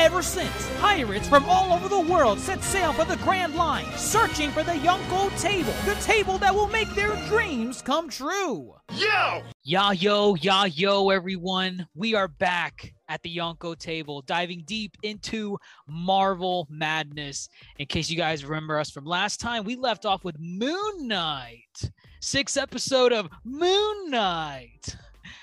Ever since, pirates from all over the world set sail for the Grand Line, searching for the Yonko table, the table that will make their dreams come true. Yo! Ya yo, ya yo, everyone. We are back at the Yonko table, diving deep into Marvel madness. In case you guys remember us from last time, we left off with Moon Knight, sixth episode of Moon Knight.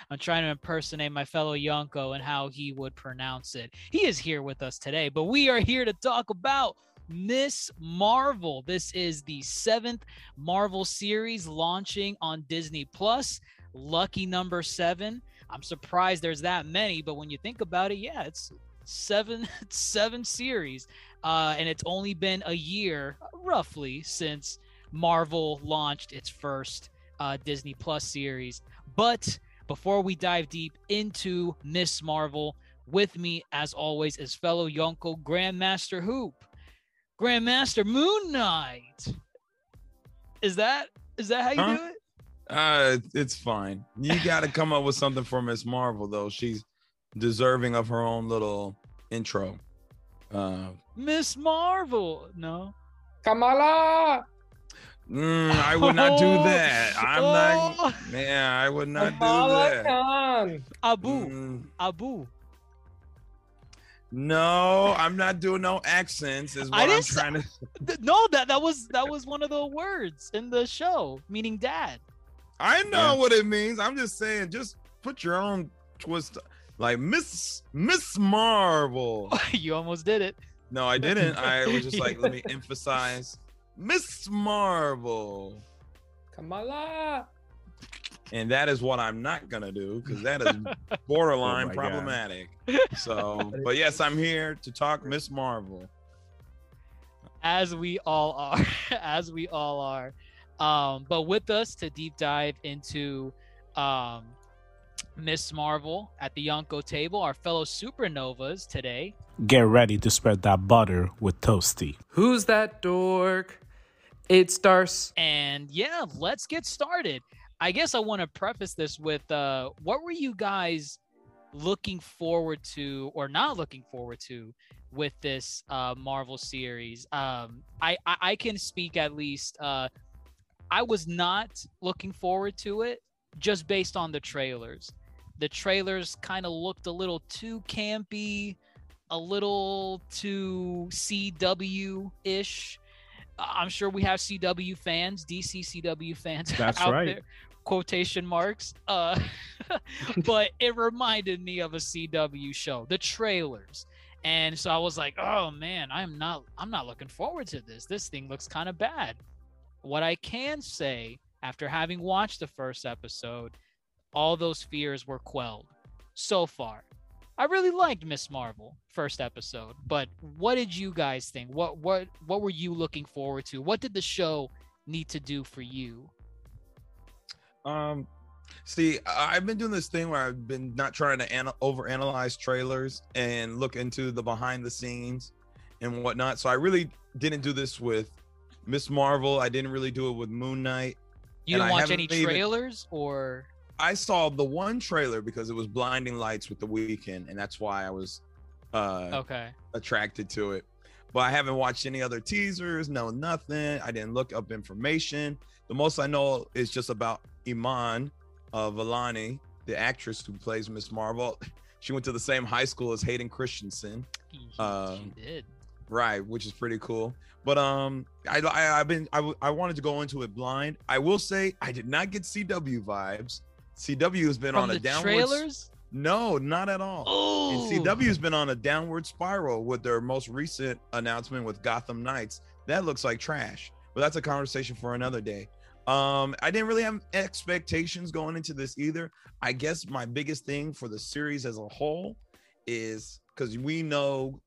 I'm trying to impersonate my fellow Yonko and how he would pronounce it. He is here with us today, but we are here to talk about Miss Marvel. This is the seventh Marvel series launching on Disney Plus. Lucky number seven. I'm surprised there's that many, but when you think about it, yeah, it's seven seven series, uh, and it's only been a year, roughly, since Marvel launched its first uh, Disney Plus series. But before we dive deep into Miss Marvel, with me, as always, is fellow Yonko Grandmaster Hoop, Grandmaster Moon Knight. Is that is that how you Huh? do it? Uh, it's fine. You got to come up with something for Miss Marvel, though. She's deserving of her own little intro. Uh, Miss Marvel. No. Kamala! Mm, I would not do that. I'm not. Oh, Man, I would not do that. Khan! Abu. Mm, Abu. no, I'm not doing no accents. Is what I I'm trying to. No, that that was that was one of the words in the show, meaning dad. I know Yeah. what it means. I'm just saying, just put your own twist. Like Miss Miss Marvel. you almost did it. No, I didn't. I was just like, let me emphasize Miss Marvel. Kamala! And that is what I'm not gonna do because that is borderline Oh my God. problematic. So, but yes, I'm here to talk Miss Marvel. as we all are as we all are um but with us to deep dive into um miss marvel at the yonko table our fellow supernovas today Get ready to spread that butter with Toasty. Who's that dork? It's Darce. and yeah let's get started. I guess i want to preface this with uh what were you guys looking forward to or not looking forward to with this uh marvel series? Um i i, I can speak at least uh i was not looking forward to it just based on the trailers. The trailers kind of looked a little too campy a little too cw ish i'm sure we have cw fans dc cw fans That's out right. there quotation marks uh but it reminded me of a CW show, the trailers. And so I was like, "Oh man, I'm not I'm not looking forward to this. This thing looks kind of bad." What I can say after having watched the first episode, all those fears were quelled so far. I really liked Miss Marvel first episode, but what did you guys think? What what what were you looking forward to? What did the show need to do for you? Um, see, I've been doing this thing where I've been not trying to ana- overanalyze trailers and look into the behind the scenes and whatnot. So I really didn't do this with Miss Marvel. I didn't really do it with Moon Knight. You didn't watch any even- trailers or I saw the one trailer because it was blinding lights with the Weeknd, and that's why I was uh okay. attracted to it. But I haven't watched any other teasers, no nothing. I didn't look up information. The most I know is just about Iman uh, Vellani, the actress who plays Miss Marvel. She went to the same high school as Hayden Christensen, He, he- Uh, he did. right? Which is pretty cool. But um, I, I I've been I, I wanted to go into it blind. I will say I did not get CW vibes CW has been From on a downward. trailers? No, not at all. Oh, And CW's been on a downward spiral with their most recent announcement with Gotham Knights. That looks like trash, but that's a conversation for another day. Um, I didn't really have expectations going into this either. I guess my biggest thing for the series as a whole is because we know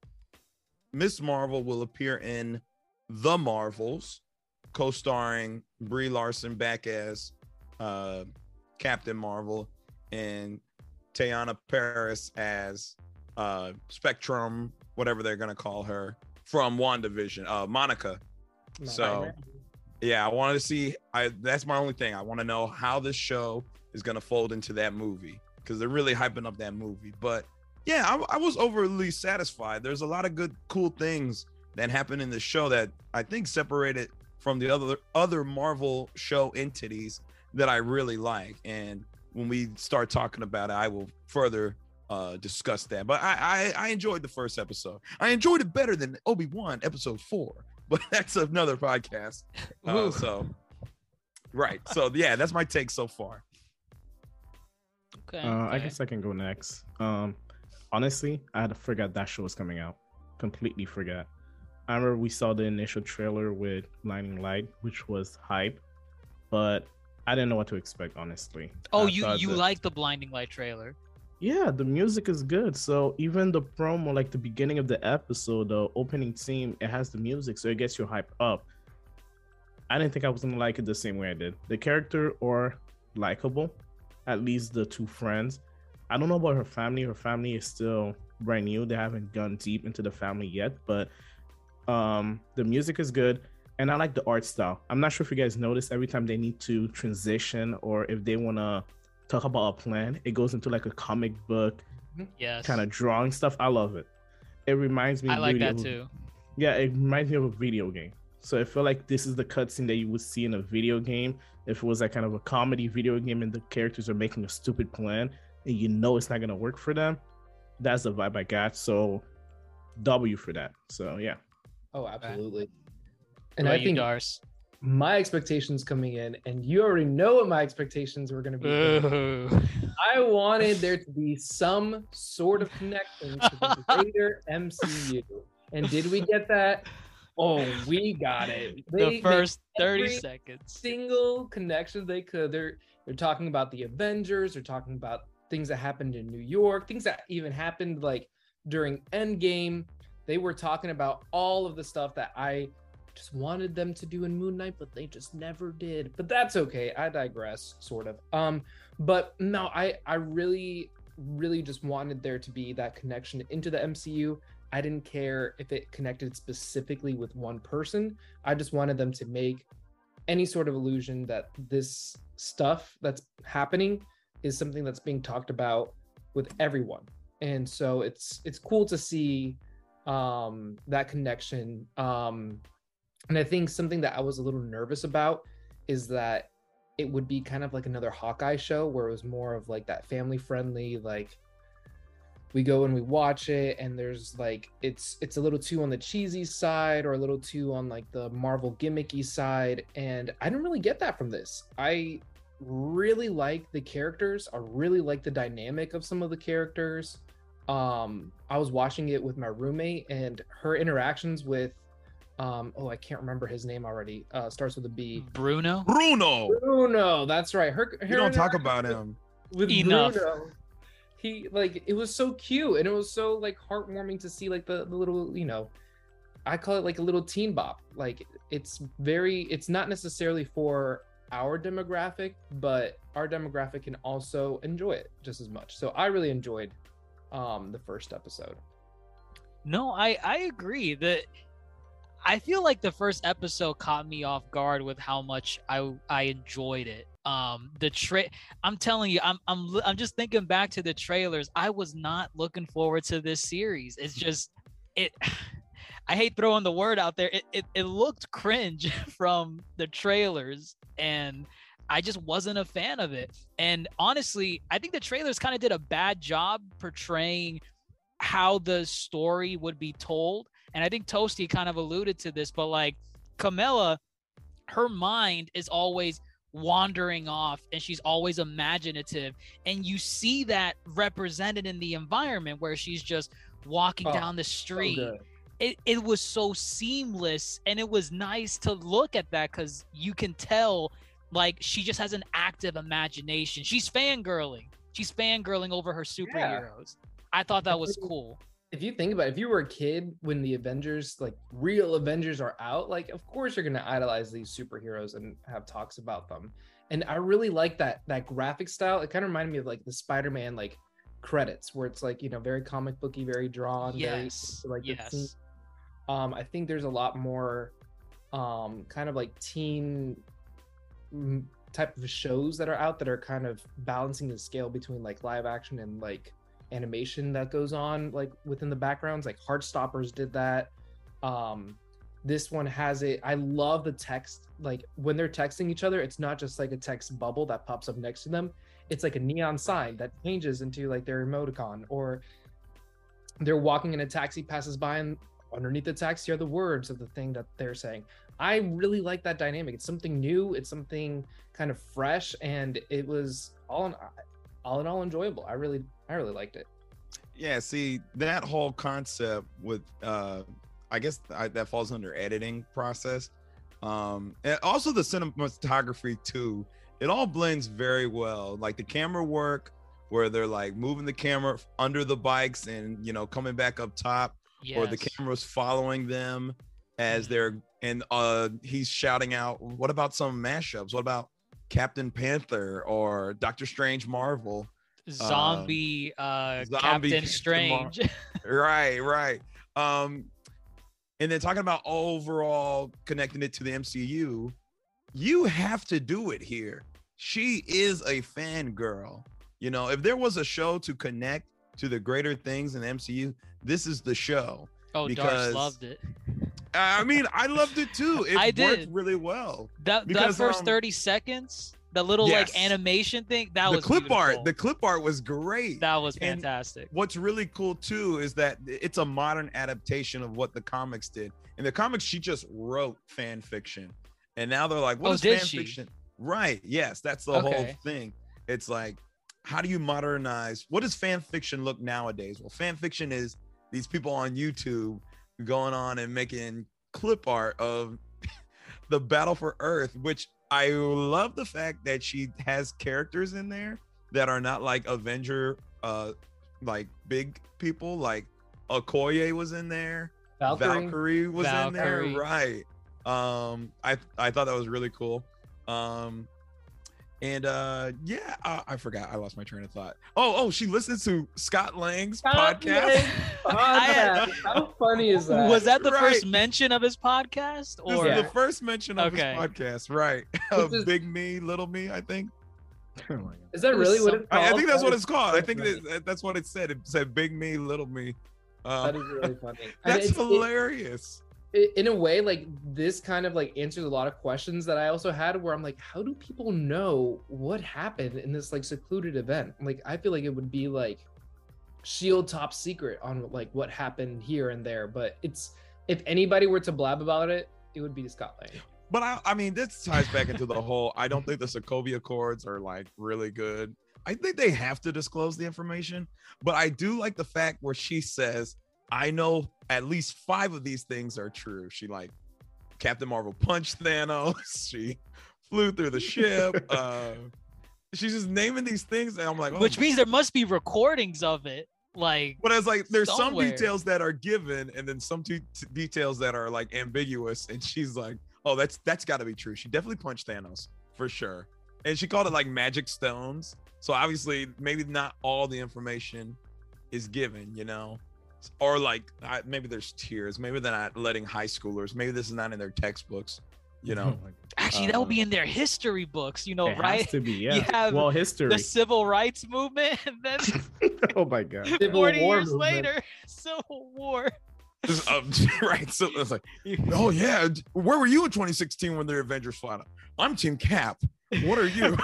Miss Marvel will appear in The Marvels, co-starring Brie Larson back as uh, Captain Marvel and Teyonah Parris as uh, Spectrum, whatever they're gonna call her from WandaVision, uh, Monica. So yeah, I wanted to see. I that's my only thing. I want to know how this show is gonna fold into that movie because they're really hyping up that movie. But yeah, I, I was overly satisfied. There's a lot of good, cool things that happen in the show that I think separated from the other other Marvel show entities that I really like. And when we start talking about it, I will further uh discuss that. But I I, I enjoyed the first episode. I enjoyed it better than Obi Wan episode four, but that's another podcast. Uh, so right. So yeah, that's my take so far. Okay, Uh, I guess I can go next. Um, honestly, I had to forget that show was coming out. Completely forgot. I remember we saw the initial trailer with Lightning Light, which was hype, but I didn't know what to expect. Honestly. Oh, I you you that- like the Blinding Light trailer? Yeah, the music is good. So even the promo, like the beginning of the episode, the opening scene, it has the music, so it gets you hyped up. I didn't think I was gonna like it the same way I did. The character or likable, at least the two friends. I don't know about her family. Her family is still brand new. They haven't gone deep into the family yet, but um the music is good and I like the art style. I'm not sure if you guys notice every time they need to transition or if they wanna talk about a plan, it goes into like a comic book mm-hmm. Yes. kind of drawing stuff. I love it. It reminds me. I like that of- too. Yeah, it reminds me of a video game. So I feel like this is the cutscene that you would see in a video game if it was like kind of a comedy video game and the characters are making a stupid plan and you know it's not gonna work for them. That's the vibe I got. So W for that. So yeah. Oh, absolutely. And I think Darce. my expectations coming in, and you already know what my expectations were going to be. I wanted there to be some sort of connection to the greater MCU. And did we get that? Oh, we got it. They the first 30 every seconds. single connection they could. They're they're talking about the Avengers. They're talking about things that happened in New York, things that even happened like during Endgame. They were talking about all of the stuff that I just wanted them to do in Moon Knight, but they just never did. But that's okay. I digress, sort of. Um, but no, I I really really just wanted there to be that connection into the MCU. I didn't care if it connected specifically with one person. I just wanted them to make any sort of illusion that this stuff that's happening is something that's being talked about with everyone. And so it's it's cool to see um that connection. Um and I think something that I was a little nervous about is that it would be kind of like another Hawkeye show where it was more of like that family friendly like we go and we watch it and there's like it's it's a little too on the cheesy side or a little too on like the marvel gimmicky side. And i didn't really get that from this. I really like the characters. I really like the dynamic of some of the characters. Um i was watching it with my roommate and her interactions with um oh i can't remember his name already uh starts with a b Bruno? Bruno, bruno that's right her, her you don't talk about with- him. with Enough. Bruno. He like it was so cute and it was so like heartwarming to see like the, the little you know I call it like a little teen bop. Like it's very it's not necessarily for our demographic, but our demographic can also enjoy it just as much. So I really enjoyed um the first episode. No, I I agree that I feel like the first episode caught me off guard with how much I I enjoyed it. Um the tra- I'm telling you I'm I'm I'm just thinking back to the trailers. I was not looking forward to this series. It's just it I hate throwing the word out there. It it, it looked cringe from the trailers and I just wasn't a fan of it. And honestly, I think the trailers kind of did a bad job portraying how the story would be told. And I think Toasty kind of alluded to this, but like Camilla, her mind is always wandering off and she's always imaginative. And you see that represented in the environment where she's just walking Oh, down the street. good. it, it was so seamless and it was nice to look at that because you can tell like she just has an active imagination. She's fangirling. She's fangirling over her superheroes. I thought that was cool if you think about it, if you were a kid when the Avengers, like real Avengers are out, like of course you're gonna idolize these superheroes and have talks about them. And I really like that that graphic style. It kind of reminded me of like the Spider-Man like credits where it's like, you know, very comic booky, very drawn, yes very like yes um I think there's a lot more um kind of like teen mm, type of shows that are out that are kind of balancing the scale between like live action and like animation that goes on like within the backgrounds like heartstoppers did that. Um this one has it. I love the text like when they're texting each other it's not just like a text bubble that pops up next to them. It's like a neon sign that changes into like their emoticon or they're walking in a taxi passes by and underneath the taxi are the words of the thing that they're saying. I really like that dynamic. It's something new. It's something kind of fresh and it was all in all in all enjoyable i really i really liked it Yeah, see that whole concept with uh I guess I, that falls under editing process. Um and also the cinematography too. It all blends very well. Like the camera work where they're like moving the camera under the bikes and you know coming back up top or the Yes. camera's following them as Mhm. they're and uh he's shouting out what about some mashups? What about Captain Panther or Doctor Strange Marvel? zombie uh zombie captain Captain strange. right right. Um and then talking about overall connecting it to the mcu you have to do it here. She is a fangirl. You know if there was a show to connect to the greater things in the mcu this is the show. Oh because- Darce loved it i mean i loved it too it I worked did. really well that that first um, 30 seconds the little Yes. like animation thing that the was clip art the clip art was great that was and- fantastic what's really cool too is that it's a modern adaptation of what the comics did. In the comics, she just wrote fan fiction, and now they're like, "What Oh, is fan she? fiction?" Right? Yes, that's the whole thing. It's like, how do you modernize? What does fan fiction look nowadays? Well, fan fiction is these people on YouTube going on and making clip art of the battle for Earth, which I love the fact that she has characters in there that are not like Avenger, uh, like big people. Like Okoye was in there, valkyrie, Valkyrie, was Valkyrie. in there, right? Um, I I thought that was really cool. Um, and uh, yeah, I, I forgot. I lost my train of thought. Oh, oh, she listens to Scott Lang's Scott podcast. Lang. I had- Podcast. how funny is that was that the first mention of his podcast This or is the first mention of Okay. his podcast, right? Is- Big Me, Little Me, I think. Oh is that really what it's called I, I think that's That what is it's called. I think that, that's what it said. It said Big Me, Little Me. Um, that is really funny that's it's- it- hilarious. i- in a way like this kind of like answers a lot of questions that i also had where i'm like how do people know what happened in this like secluded event like i feel like it would be like shield top secret on like what happened here and there but it's if anybody were to blab about it it would be scott lang But I, I mean, this ties back into the whole. I don't think the Sokovia Accords are like really good. I think they have to disclose the information, but I do like the fact where she says, "I know at least five of these things are true." She like Captain Marvel punched Thanos. She flew through the ship. uh, she's just naming these things, and I'm like, oh which my means there must be recordings of it like But it's like there's some details that are given, and then some t- t- details that are like ambiguous. And she's like, "Oh, that's that's got to be true." She definitely punched Thanos for sure, and she called it like magic stones. So obviously, maybe not all the information is given, you know, or like I, maybe there's tears. Maybe they're not letting high schoolers. Maybe this is not in their textbooks, you know. Oh my actually that would Uh, be in their history books you know it right has to be, yeah. have well, history. the civil rights movement and then oh my god. Civil 40 War years movement. later civil war Just, um, right. So it's like, oh yeah, where were you in 2016 when the Avengers fought? I'm Team Cap. What are you?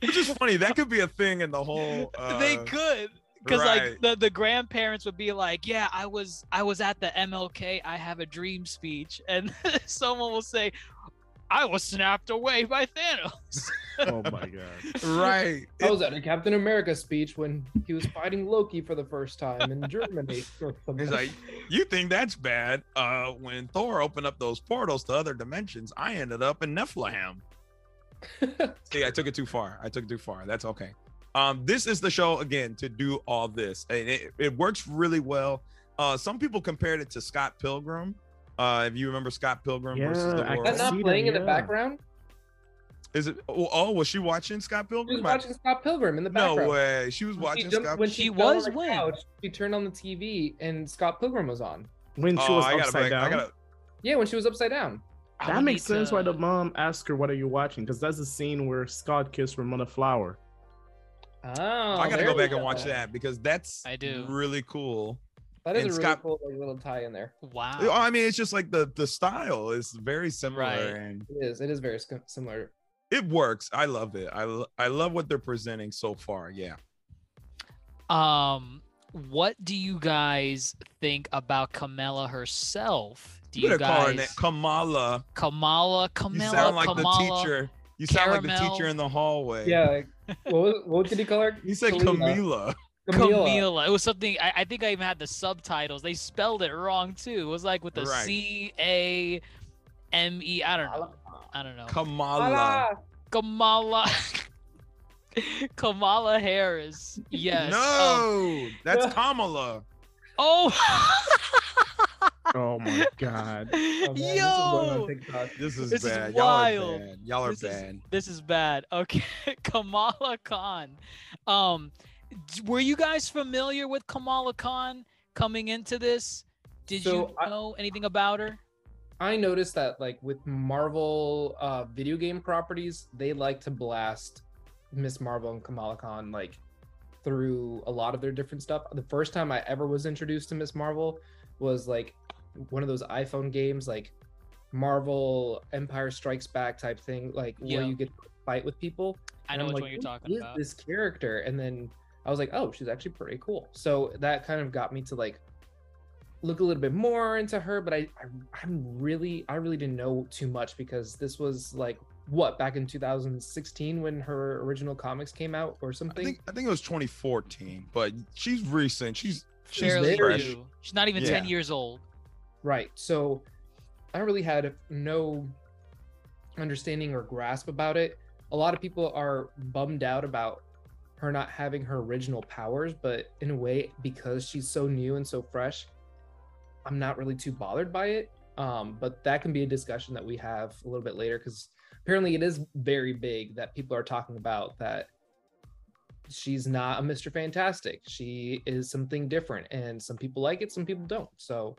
Which is funny. That could be a thing in the whole. Uh, they could because right. like the, the grandparents would be like yeah i was i was at the mlk i have a dream speech and someone will say I was snapped away by Thanos. Oh my god. right. I was at a Captain America speech when he was fighting Loki for the first time in Germany. He's like, you think that's bad? Uh, when Thor opened up those portals to other dimensions, I ended up in Nephilim. See, I took it too far. I took it too far. That's okay. Um, this is the show again to do all this, and it, it works really well. Uh, some people compared it to Scott Pilgrim. Uh, if you remember Scott Pilgrim versus the Yeah, I Is World, that not See playing them, in the background? is it? Oh, oh, was she watching Scott Pilgrim? She was watching Scott Pilgrim in the background. no way. She was When watching she jumped- Scott. when she, She was on when? couch, she turned on the TV and Scott Pilgrim was on. When she oh, was I gotta, upside bring- down. I gotta. Yeah, when she was upside down. That makes need sense why the mom asked her, "What are you watching?" Because that's the scene where Scott kissed Ramona Flower. Oh, I gotta go we back and watch that because that's I do. really cool. That is and a really Scott- cool like, little tie in there. Wow. I mean, it's just like the the style is very similar, Right. and It is. It is very similar. it works. I love it. I lo- I love what they're presenting so far. Yeah. Um, what do you guys think about Kamala herself? Do You you better call her name guys Kamala. Kamala You Kamala sound like Kamala? the teacher. You sound like the teacher in the hallway. Yeah. Like, what, was, what did he call her? He said Kalila. Camila. Camila. Camila. It was something. I, I think I even had the subtitles. They spelled it wrong too. It was like with the Right. C A M E. I don't know. I don't know. Kamala. Kamala. Kamala Harris. Yes. Um, No, that's Kamala. Oh. Oh my god. Oh, man, this is Yo. This is This is bad. wild. Y'all are bad. Y'all are This is- bad. This is bad. Okay, Kamala Khan. Um, were you guys familiar with Kamala Khan coming into this? Did So, you I- know anything about her? I noticed that like with Marvel uh video game properties, they like to blast Miss Marvel and Kamala Khan like through a lot of their different stuff. The first time I ever was introduced to Miss Marvel was like one of those iPhone games like Marvel Empire Strikes Back type thing, like Yeah. where you get to fight with people. I know which like, one you're "Who talking is about. This character, and then I was like, oh, she's actually pretty cool. So that kind of got me to like look a little bit more into her. But I, I I'm really, I really didn't know too much because this was like what back in 2016 when her original comics came out or something. I something. think I think it was 2014, but she's recent. She's she's Fairly fresh. new. She's not even Yeah. ten years old. Right. So I really had no understanding or grasp about it. A lot of people are bummed out about her not having her original powers, but in a way, because she's so new and so fresh, I'm not really too bothered by it. Um, but that can be a discussion that we have a little bit later because apparently it is very big that people are talking about that she's not a Mr. Fantastic. She is something different, and some people like it, some people don't. So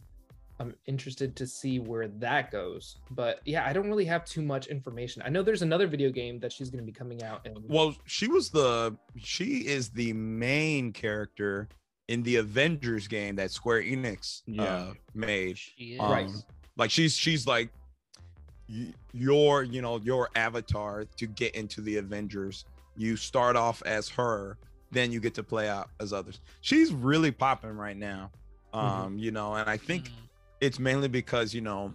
I'm interested to see where that goes. But yeah, I don't really have too much information. I know there's another video game that she's going to be coming out in. Well, she was the she is the main character in the Avengers game that Square Enix Yeah. uh, made. She is. Um, Right. Like she's she's like y- your you know your avatar to get into the Avengers. You start off as her, then you get to play out as others. She's really popping right now. Um, you know, and I think Mm. it's mainly because you know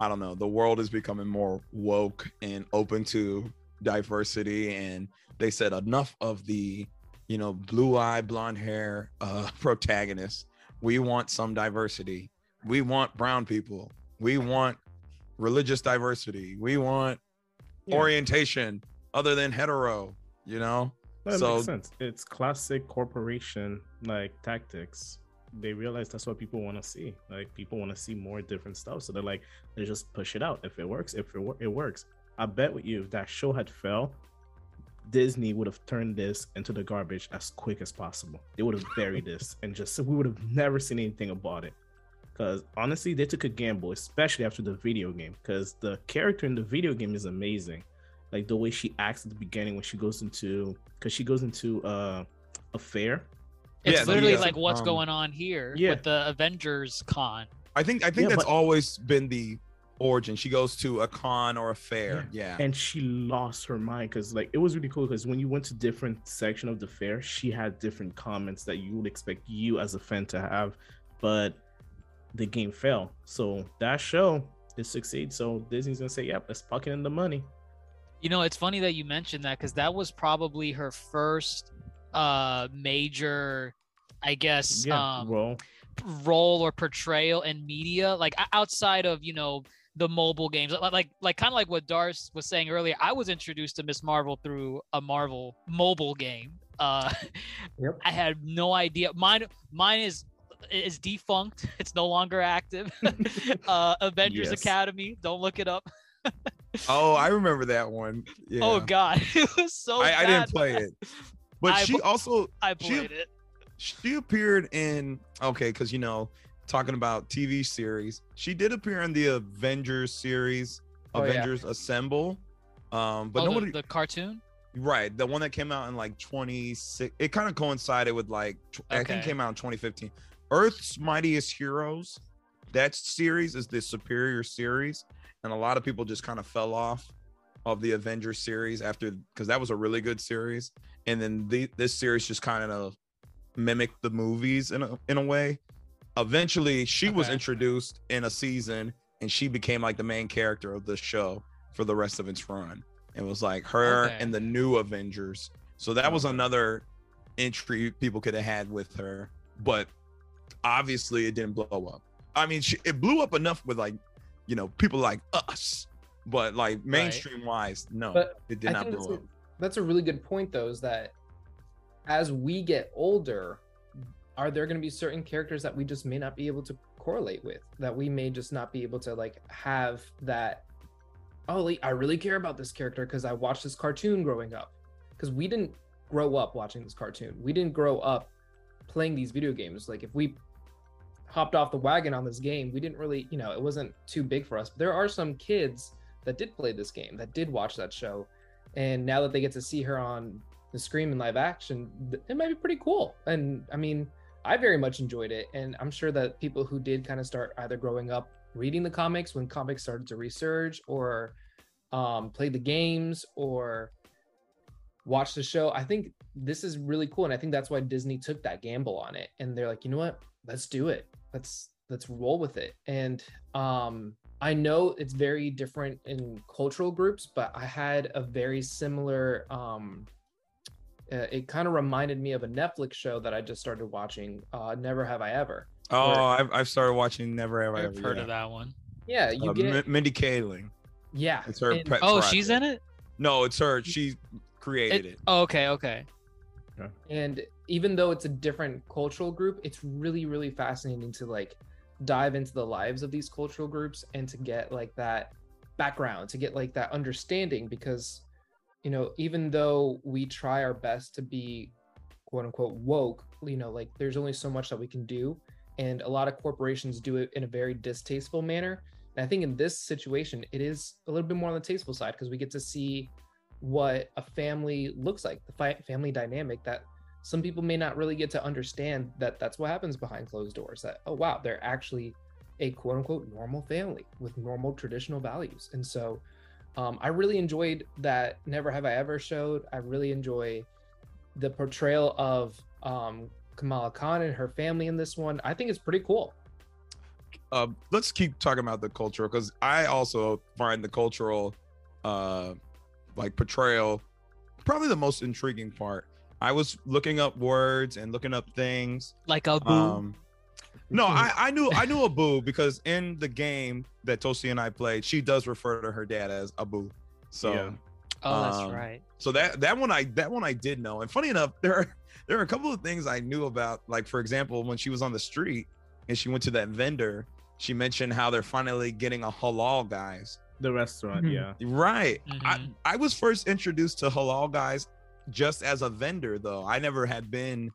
i don't know the world is becoming more woke and open to diversity and they said enough of the you know blue eye blonde hair uh protagonists we want some diversity we want brown people we want religious diversity we want Yeah. orientation other than hetero you know That So- makes sense. It's classic corporation like tactics. They realize that's what people want to see. Like people want to see more different stuff, so they're like, they just push it out. If it works, if it, it works. I bet with you, if that show had fell, Disney would have turned this into the garbage as quick as possible. They would have buried this and just we would have never seen anything about it. Because honestly, they took a gamble, especially after the video game. Because the character in the video game is amazing. Like the way she acts at the beginning when she goes into, because she goes into uh, a fair. It's Yeah, literally yeah. like what's Um, going on here yeah. with the Avengers con. i think i think Yeah, that's but- always been the origin she goes to a con or a fair yeah, and she lost her mind because like it was really cool because when you went to different section of the fair she had different comments that you would expect you as a fan to have but the game fell so that show it succeeds. So Disney's gonna say, "Yep, let's pocket in the money." You know, it's funny that you mentioned that because that was probably her first uh major, I guess, Yeah, um, well, role or portrayal in media, like outside of you know the mobile games, like like, like kind of like what Darce was saying earlier. I was introduced to Miss Marvel through a Marvel mobile game. Uh, Yep. I had no idea. Mine mine is is defunct. It's no longer active. uh, Avengers Yes. Academy. Don't look it up. Oh, I remember that one. Yeah. Oh God, it was so. I, I didn't play it, but I she also I she- played it. she appeared in okay because you know talking about tv series she did appear in the avengers series Oh, yeah. avengers assemble um but oh, the- nobody the, cartoon. right the one that came out in like 26 it kind of coincided with like tw- i think Okay. came out in 2015 earth's mightiest heroes that series is the superior series and a lot of people just kind of fell off of the avengers series after because that was a really good series. And then the, this series just kind of mimicked the movies in a, in a way. Eventually she was introduced in a season and she became like the main character of the show for the rest of its run. It was like her Okay. and the new avengers. So that was another entry people could have had with her. But obviously it didn't blow up i mean she, it blew up enough with like you know people like us but like mainstream wise no But it did I not think that's blow a, up that's a really good point, though, is that as we get older, are there going to be certain characters that we just may not be able to correlate with? That we may just not be able to like have that. Oh, like, I really care about this character because I watched this cartoon growing up. Because we didn't grow up watching this cartoon. We didn't grow up playing these video games. Like if we hopped off the wagon on this game, we didn't really, you know, it wasn't too big for us. But there are some kids that did play this game, that did watch that show, and now that they get to see her on the screen in live action, it might be pretty cool. And I mean, I very much enjoyed it, and I'm sure that people who did kind of start either growing up reading the comics when comics started to resurge, or um, play the games, or watch the show. I think this is really cool, and I think that's why Disney took that gamble on it, and they're like, you know what, let's do it. Let's let's roll with it. And um, I know it's very different in cultural groups, but I had a very similar. Um, uh, it kind of reminded me of a Netflix show that I just started watching. Uh, Never Have I Ever. oh Where- I've, I've started watching never have i I've ever heard yeah. of that one. Yeah, you Uh, get. Mi- mindy kaling yeah, it's her and- pet Oh, she's in it. no it's her she created it, Oh, okay, okay. and even though it's a different cultural group it's really really fascinating to like dive into the lives of these cultural groups and to get like that background to get like that understanding because you know even though we try our best to be quote unquote woke you know like there's only so much that we can do and a lot of corporations do it in a very distasteful manner. And i think in this situation it is a little bit more on the tasteful side because we get to see what a family looks like the fi- family dynamic that some people may not really get to understand that that's what happens behind closed doors that oh wow they're actually a quote unquote normal family with normal traditional values. And so um, i really enjoyed that never have i ever showed. I really enjoy the portrayal of um, kamala khan and her family in this one. I think it's pretty cool. Uh, let's keep talking about the cultural because I also find the cultural, uh, like portrayal, probably the most intriguing part. I was looking up words and looking up things. Like Abu. Um, no, I, I knew I knew Abu because in the game that Toasty and I played, she does refer to her dad as Abu. So Yeah. oh, that's um, right. so that that one I that one I did know. And funny enough, there are there are a couple of things I knew about. Like for example, when she was on the street and she went to that vendor, she mentioned how they're finally getting a halal guys. The restaurant, Mhm. yeah. Right. I, Mhm. I was first introduced to halal guys just as a vendor though. I never had been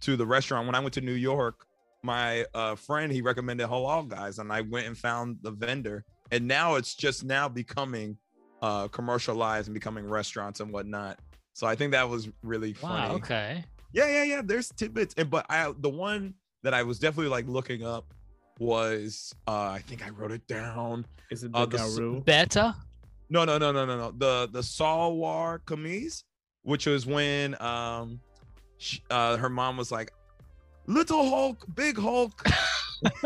to the restaurant when I went to New York. My uh, friend he recommended halal guys, and I went and found the vendor. And now it's just now becoming uh, commercialized and becoming restaurants and whatnot. So I think that was really funny. Wow. Okay. Yeah, yeah, yeah. There's tidbits, and but I the one that I was definitely like looking up was uh I think I wrote it down. Is it the Uh, the Garu? Beta. No, no, no, no, no, no. The the Salwar Kameez, which was when um sh uh her mom was like, "Little Hulk, Big Hulk."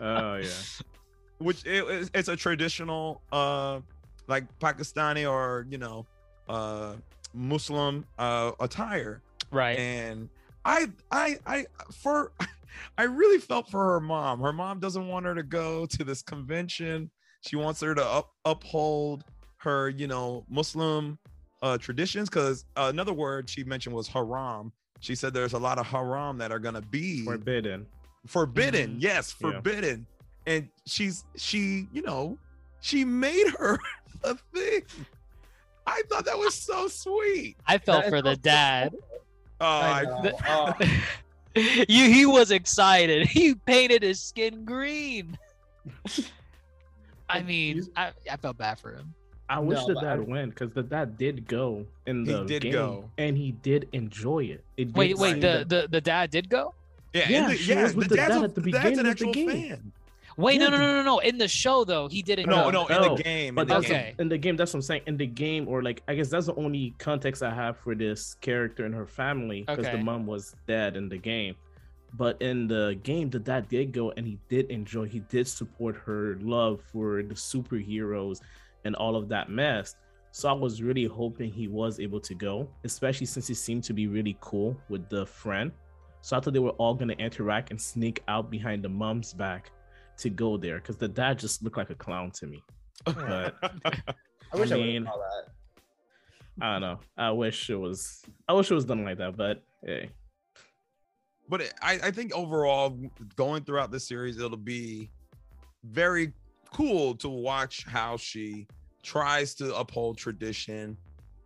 oh yeah. which it, it's- it's a traditional uh like Pakistani or you know uh Muslim uh attire Right. and I I I for I really felt for her mom. Her mom doesn't want her to go to this convention. She wants her to up, uphold her, you know, Muslim uh traditions cuz another word she mentioned was haram. She said there's a lot of haram that are going to be Forbidden. forbidden. Mhm. Yes, Yeah. forbidden. And she's she, you know, she made her a thing. I thought that was so sweet. I felt That for the so dad. Oh, I I, know. You he was excited. He painted his skin green. I mean, I, I felt bad for him. I wish No, the but dad I- went because the dad did go in He the did game, go. and he did enjoy it. It Wait, did wait, seem the, the the dad did go? Yeah, Yeah, the, yeah, was with the dad's dad a- at the dad's beginning an of the game. fan. Wait, no, Yeah, no, the- no, no, no. In the show though, he didn't No, go. no, in the game. But in the game. Okay. in the game. That's what I'm saying. In the game, or like, I guess that's the only context I have for this character and her family because Okay. the mom was dead in the game. But in the game, the dad did go and he did enjoy. He did support her love for the superheroes and all of that mess. So I was really hoping he was able to go, especially since he seemed to be really cool with the friend. So I thought they were all gonna interact and sneak out behind the mom's back to go there because the dad just looked like a clown to me. But I wish I, I would mean- have that. I don't know. I wish it was. I wish it was done like that. But hey, but I, I think overall, going throughout the series, it'll be very cool to watch how she tries to uphold tradition,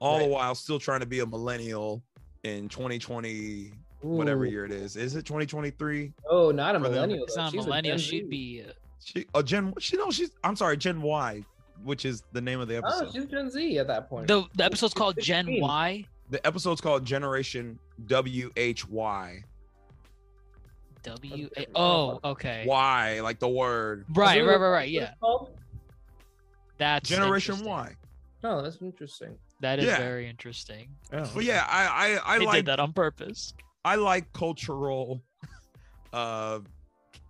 all the while still trying to be a millennial in 2020, whatever Ooh. year it is. Is it 2023? Oh, not a For them. millennial. It's though. not a She's millennial. Gen She'd be. Uh, She, a Gen, she no, she's. I'm sorry, Gen Y, which is the name of the episode. Oh, episode. she's Gen Z at that point. the the episode's called Gen Y. the episode's called Generation WHY. W. A- oh, okay. Y, like the word. Right, right, right, right. Yeah, that's Generation. Y. Oh, that's interesting. That is Yeah. very interesting. oh, But yeah, I I, I like did that on purpose. I like cultural uh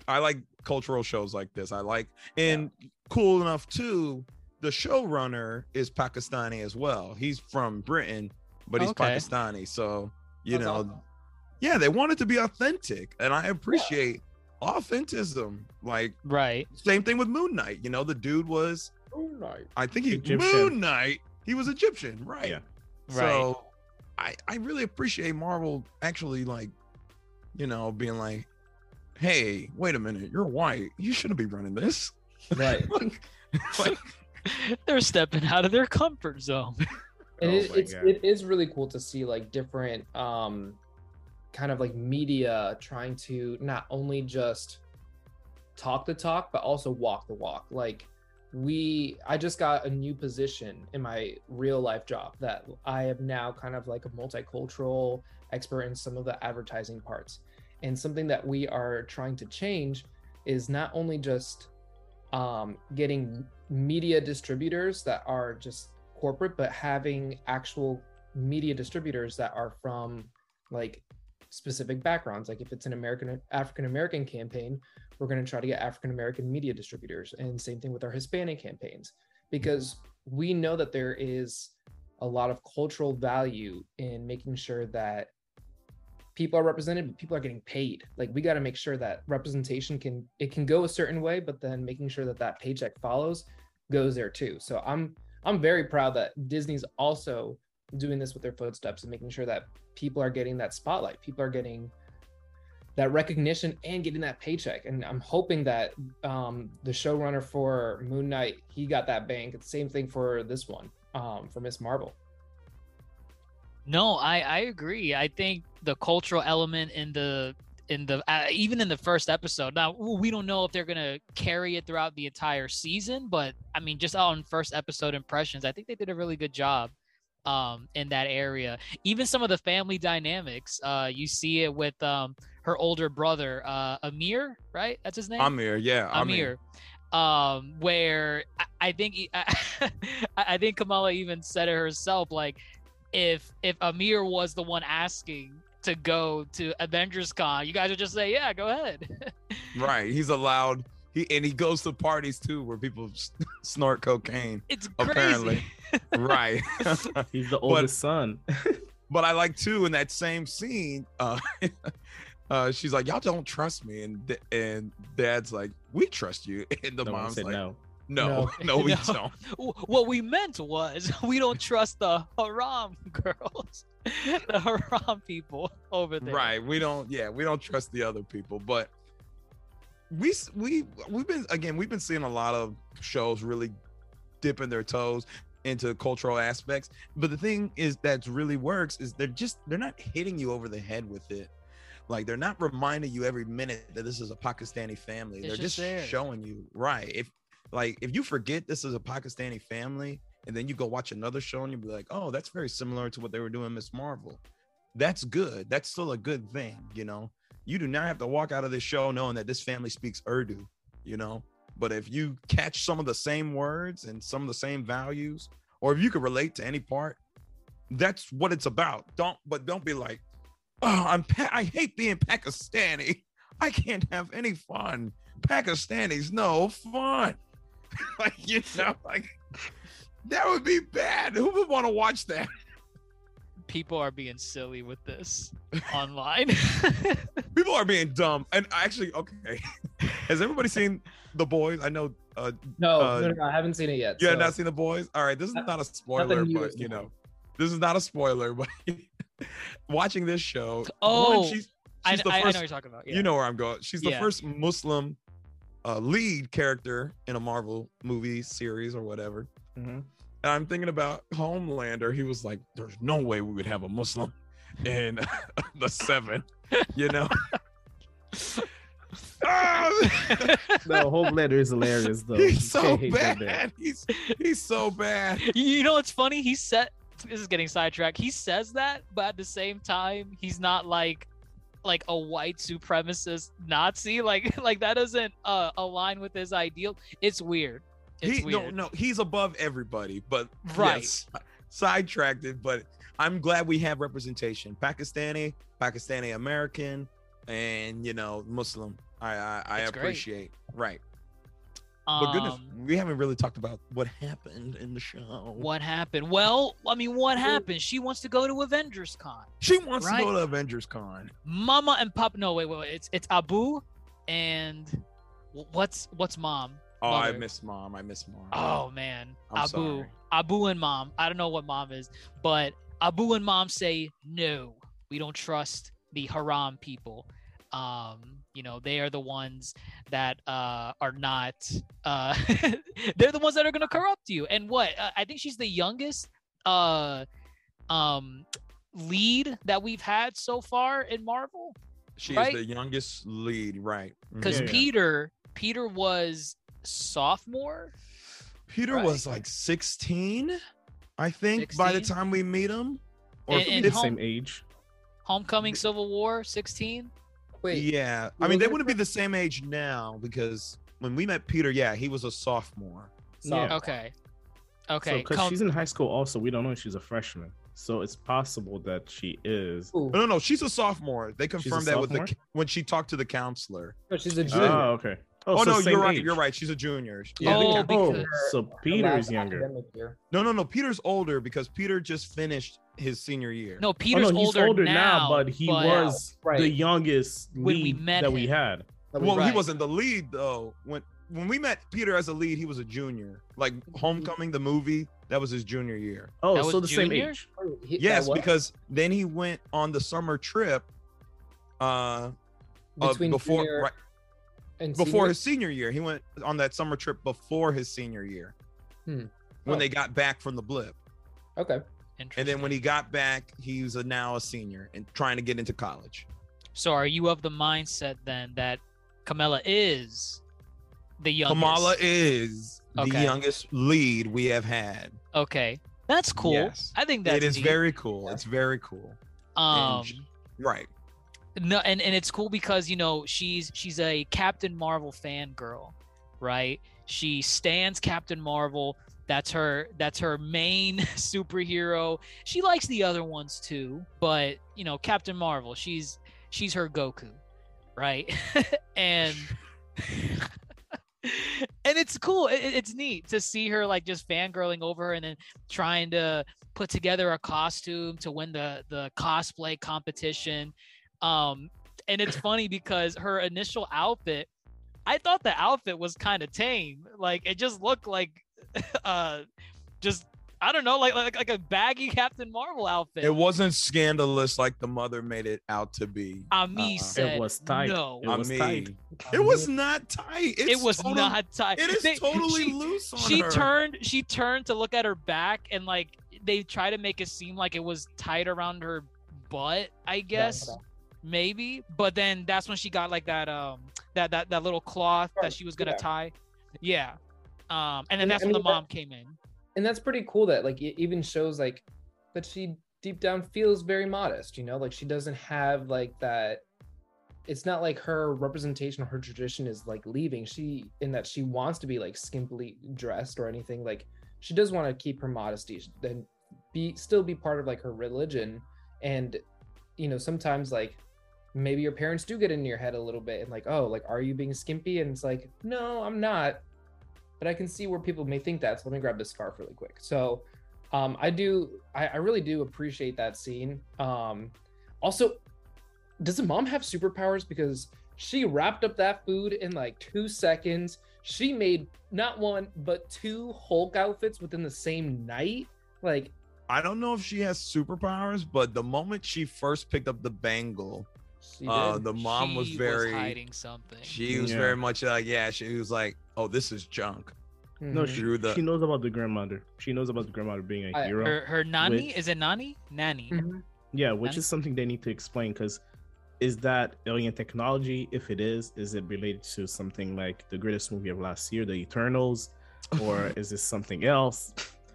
I like cultural shows like this. I like and cool enough too, the showrunner is Pakistani as well. He's from Britain, but he's Okay. Pakistani. So, you That's know, awesome. yeah, they want it to be authentic. And I appreciate authenticism. Like Right. same thing with Moon Knight. You know, the dude was Oh, right. I think he Egyptian. Moon Knight. He was Egyptian, right? Yeah. Right. So I I really appreciate Marvel actually like, you know, being like, hey, wait a minute, you're white. You shouldn't be running this. Right. like, They're stepping out of their comfort zone. And Oh it, my it's God. it is really cool to see like different um kind of like media trying to not only just talk the talk but also walk the walk like we i just got a new position in my real life job that i am now kind of like a multicultural expert in some of the advertising parts and something that we are trying to change is not only just um, getting media distributors that are just corporate, but having actual media distributors that are from like specific backgrounds. Like if it's an American African American campaign, we're going to try to get African American media distributors, and same thing with our Hispanic campaigns, because we know that there is a lot of cultural value in making sure that people are represented but people are getting paid. Like we got to make sure that representation can it can go a certain way but then making sure that that paycheck follows goes there too. So i'm i'm very proud that disney's also doing this with their footsteps and making sure that people are getting that spotlight. People are getting that recognition and getting that paycheck and i'm hoping that um the showrunner for moon knight he got that bank it's the same thing for this one um for miss marvel No, I I agree. I think the cultural element in the in the uh, even in the first episode. Now we don't know if they're gonna carry it throughout the entire season, but I mean, just on first episode impressions, I think they did a really good job um in that area. Even some of the family dynamics, uh, you see it with um her older brother, uh, Amir, right? That's his name. Amir, yeah, Amir. Um, where I, I think I, I think Kamala even said it herself, like if if Amir was the one asking to go to Avengers Con, you guys would just say, Yeah, go ahead. Right. He's allowed he and he goes to parties too where people snort cocaine. It's crazy. Apparently. right. He's the oldest son. but I like too in that same scene. Uh, uh, she's like, "Y'all don't trust me," and d- and Dad's like, "We trust you," and the no mom's said like, no. "No, no, we No. don't." What we meant was we don't trust the haram girls, the haram people over there. Right. We don't. Yeah, we don't trust the other people, but we we we've been again we've been seeing a lot of shows really dipping their toes into cultural aspects but the thing is that really works is they're just they're not hitting you over the head with it like they're not reminding you every minute that this is a pakistani family. It's they're just just, showing you right if like if you forget this is a pakistani family and then you go watch another show and you'll be like oh that's very similar to what they were doing miss marvel. That's good. That's still a good thing you know? You do not have to walk out of this show knowing that this family speaks urdu you know? But if you catch some of the same words and some of the same values or if you could relate to any part that's what it's about. Don't but don't be like oh i'm pa- i hate being pakistani. I can't have any fun. Pakistanis no fun. Like you know like that would be bad. Who would want to watch that? People are being silly with this online. people are being dumb. And actually okay. Has everybody seen the boys? I know uh No, Uh, no, no, no, I haven't seen it yet. you have not seen the boys? All right this is Not- not a spoiler but you know. This is not a spoiler but watching this show Oh, one, she's, I, she's the I, I know first you're talking about. Yeah. you know where i'm going she's the Yeah. first muslim uh, lead character in a marvel movie series or whatever Mhm. and i'm thinking about homelander he was like there's no way we would have a muslim in the seven you know Ah! The Homelander is hilarious though. he's so can't hate that bit. bad he's he's so bad You- you know what's funny? He said this is getting sidetracked. He says that, but at the same time, he's not like like a white supremacist Nazi. Like like that doesn't uh, align with his ideal. It's weird. It's he weird. no no he's above everybody but Right. yes, sidetracked it but i'm glad we have representation pakistani pakistani american and you know muslim i i, I That's great. appreciate right but goodness Um, we haven't really talked about what happened in the show what happened? Well, I mean, what happened? She wants to go to Avengers Con. she wants right? to go to avengers con Mama and Pop. No, wait, wait, wait. It's it's Abu and what's what's mom? oh i miss mom i miss mom Oh man, I'm Abu, sorry. Abu and mom. I don't know what mom is, but Abu and mom say no. We don't trust the haram people. Um, you know, they are the ones that uh are not. Uh, they're the ones that are gonna corrupt you. And what? Uh, I think she's the youngest. Uh, um, lead that we've had so far in Marvel she right? is the youngest lead right because Yeah, yeah. Peter Peter was sophomore. peter Right. was like 16 i think by the time we meet him or And- and the home- same age. Homecoming Civil War 16. Wait, yeah, I mean they wouldn't be the same age now because when we met Peter, yeah, he was a sophomore. Yeah. Okay. Okay. because come- she's in high school, also we don't know if she's a freshman. So it's possible that she is. Ooh, No, no, no, she's a sophomore. They confirmed that with the when she talked to the counselor. no, she's a Oh, junior. okay. Oh, so no, you're right. age. You're right. She's a junior. Yeah, Oh, the count- because- so Peter's younger. academic year. No, no, no. Peter's older because Peter just finished his senior year. no, Oh, Peter's no, he's older, older, now, now, but he but- was Right. the youngest When we met that we had. That was well, he wasn't the lead though. When when we met Peter as a lead, he was a junior. Like Homecoming, the movie, that was his junior year. Oh, so was the same junior? age. Oh, he- Yes, because then he went on the summer trip. Uh, uh, before junior right, and before senior? his senior year. He went on that summer trip before his senior year. Hmm. When Oh. they got back from the blip. Okay. And then when he got back, he was a, now a senior and trying to get into college. So are you of the mindset then that Kamala is the youngest? Kamala is the youngest lead we have had. Okay. That's cool. Yes. I think that's it is neat. very cool. It's very cool. um sh- Right. No and, and it's cool because you know she's she's a Captain Marvel fan girl right? She stands Captain Marvel. That's her that's her main superhero. She likes the other ones too, but you know, Captain Marvel, she's she's her Goku, right? and and it's cool. It, it- it's neat to see her like just fangirling over her and then trying to put together a costume to win the the cosplay competition. Um, and it's funny because her initial outfit, I thought the outfit was kind of tame. Like it just looked like, uh, just I don't know, like like like a baggy Captain Marvel outfit. It wasn't scandalous like the mother made it out to be. Ami Uh-uh. said was tight. no. It was I tight. It was not tight. It's it was total- not tight. It is They- totally she- loose on she her. turned she turned to look at her back and like they try to make it seem like it was tight around her butt i guess maybe but then that's when she got like that um that that, that little cloth that she was gonna yeah. tie. Yeah. Um and then And- that's I when the mean, that- mom came in. And that's pretty cool that like it even shows like that she deep down feels very modest you know? Like she doesn't have like that it's not like her representation or her tradition is like leaving. She in that she wants to be like skimpily dressed or anything like she does want to keep her modesty then be still be part of like her religion. And you know sometimes like maybe your parents do get in your head a little bit and like oh like are you being skimpy and it's like no i'm not but I can see where people may think that. So let me grab this scarf really quick. So um, I do, I, I really do appreciate that scene. Um, also, does the mom have superpowers? Because she wrapped up that food in like two seconds. She made not one, but two Hulk outfits within the same night. Like, I don't know if she has superpowers, but the moment she first picked up the bangle, uh, the mom was She very. hiding something she was Yeah. very much like, yeah. She was like, oh, this is junk. No, Mhm. she, the- she knows about the grandmother. She knows about the grandmother being a I- hero. her her nani Which- is it nanny nani Mhm. yeah, which and- is something they need to explain because is that alien technology? If it is, is it related to something like the greatest movie of last year, The Eternals, or is this something else?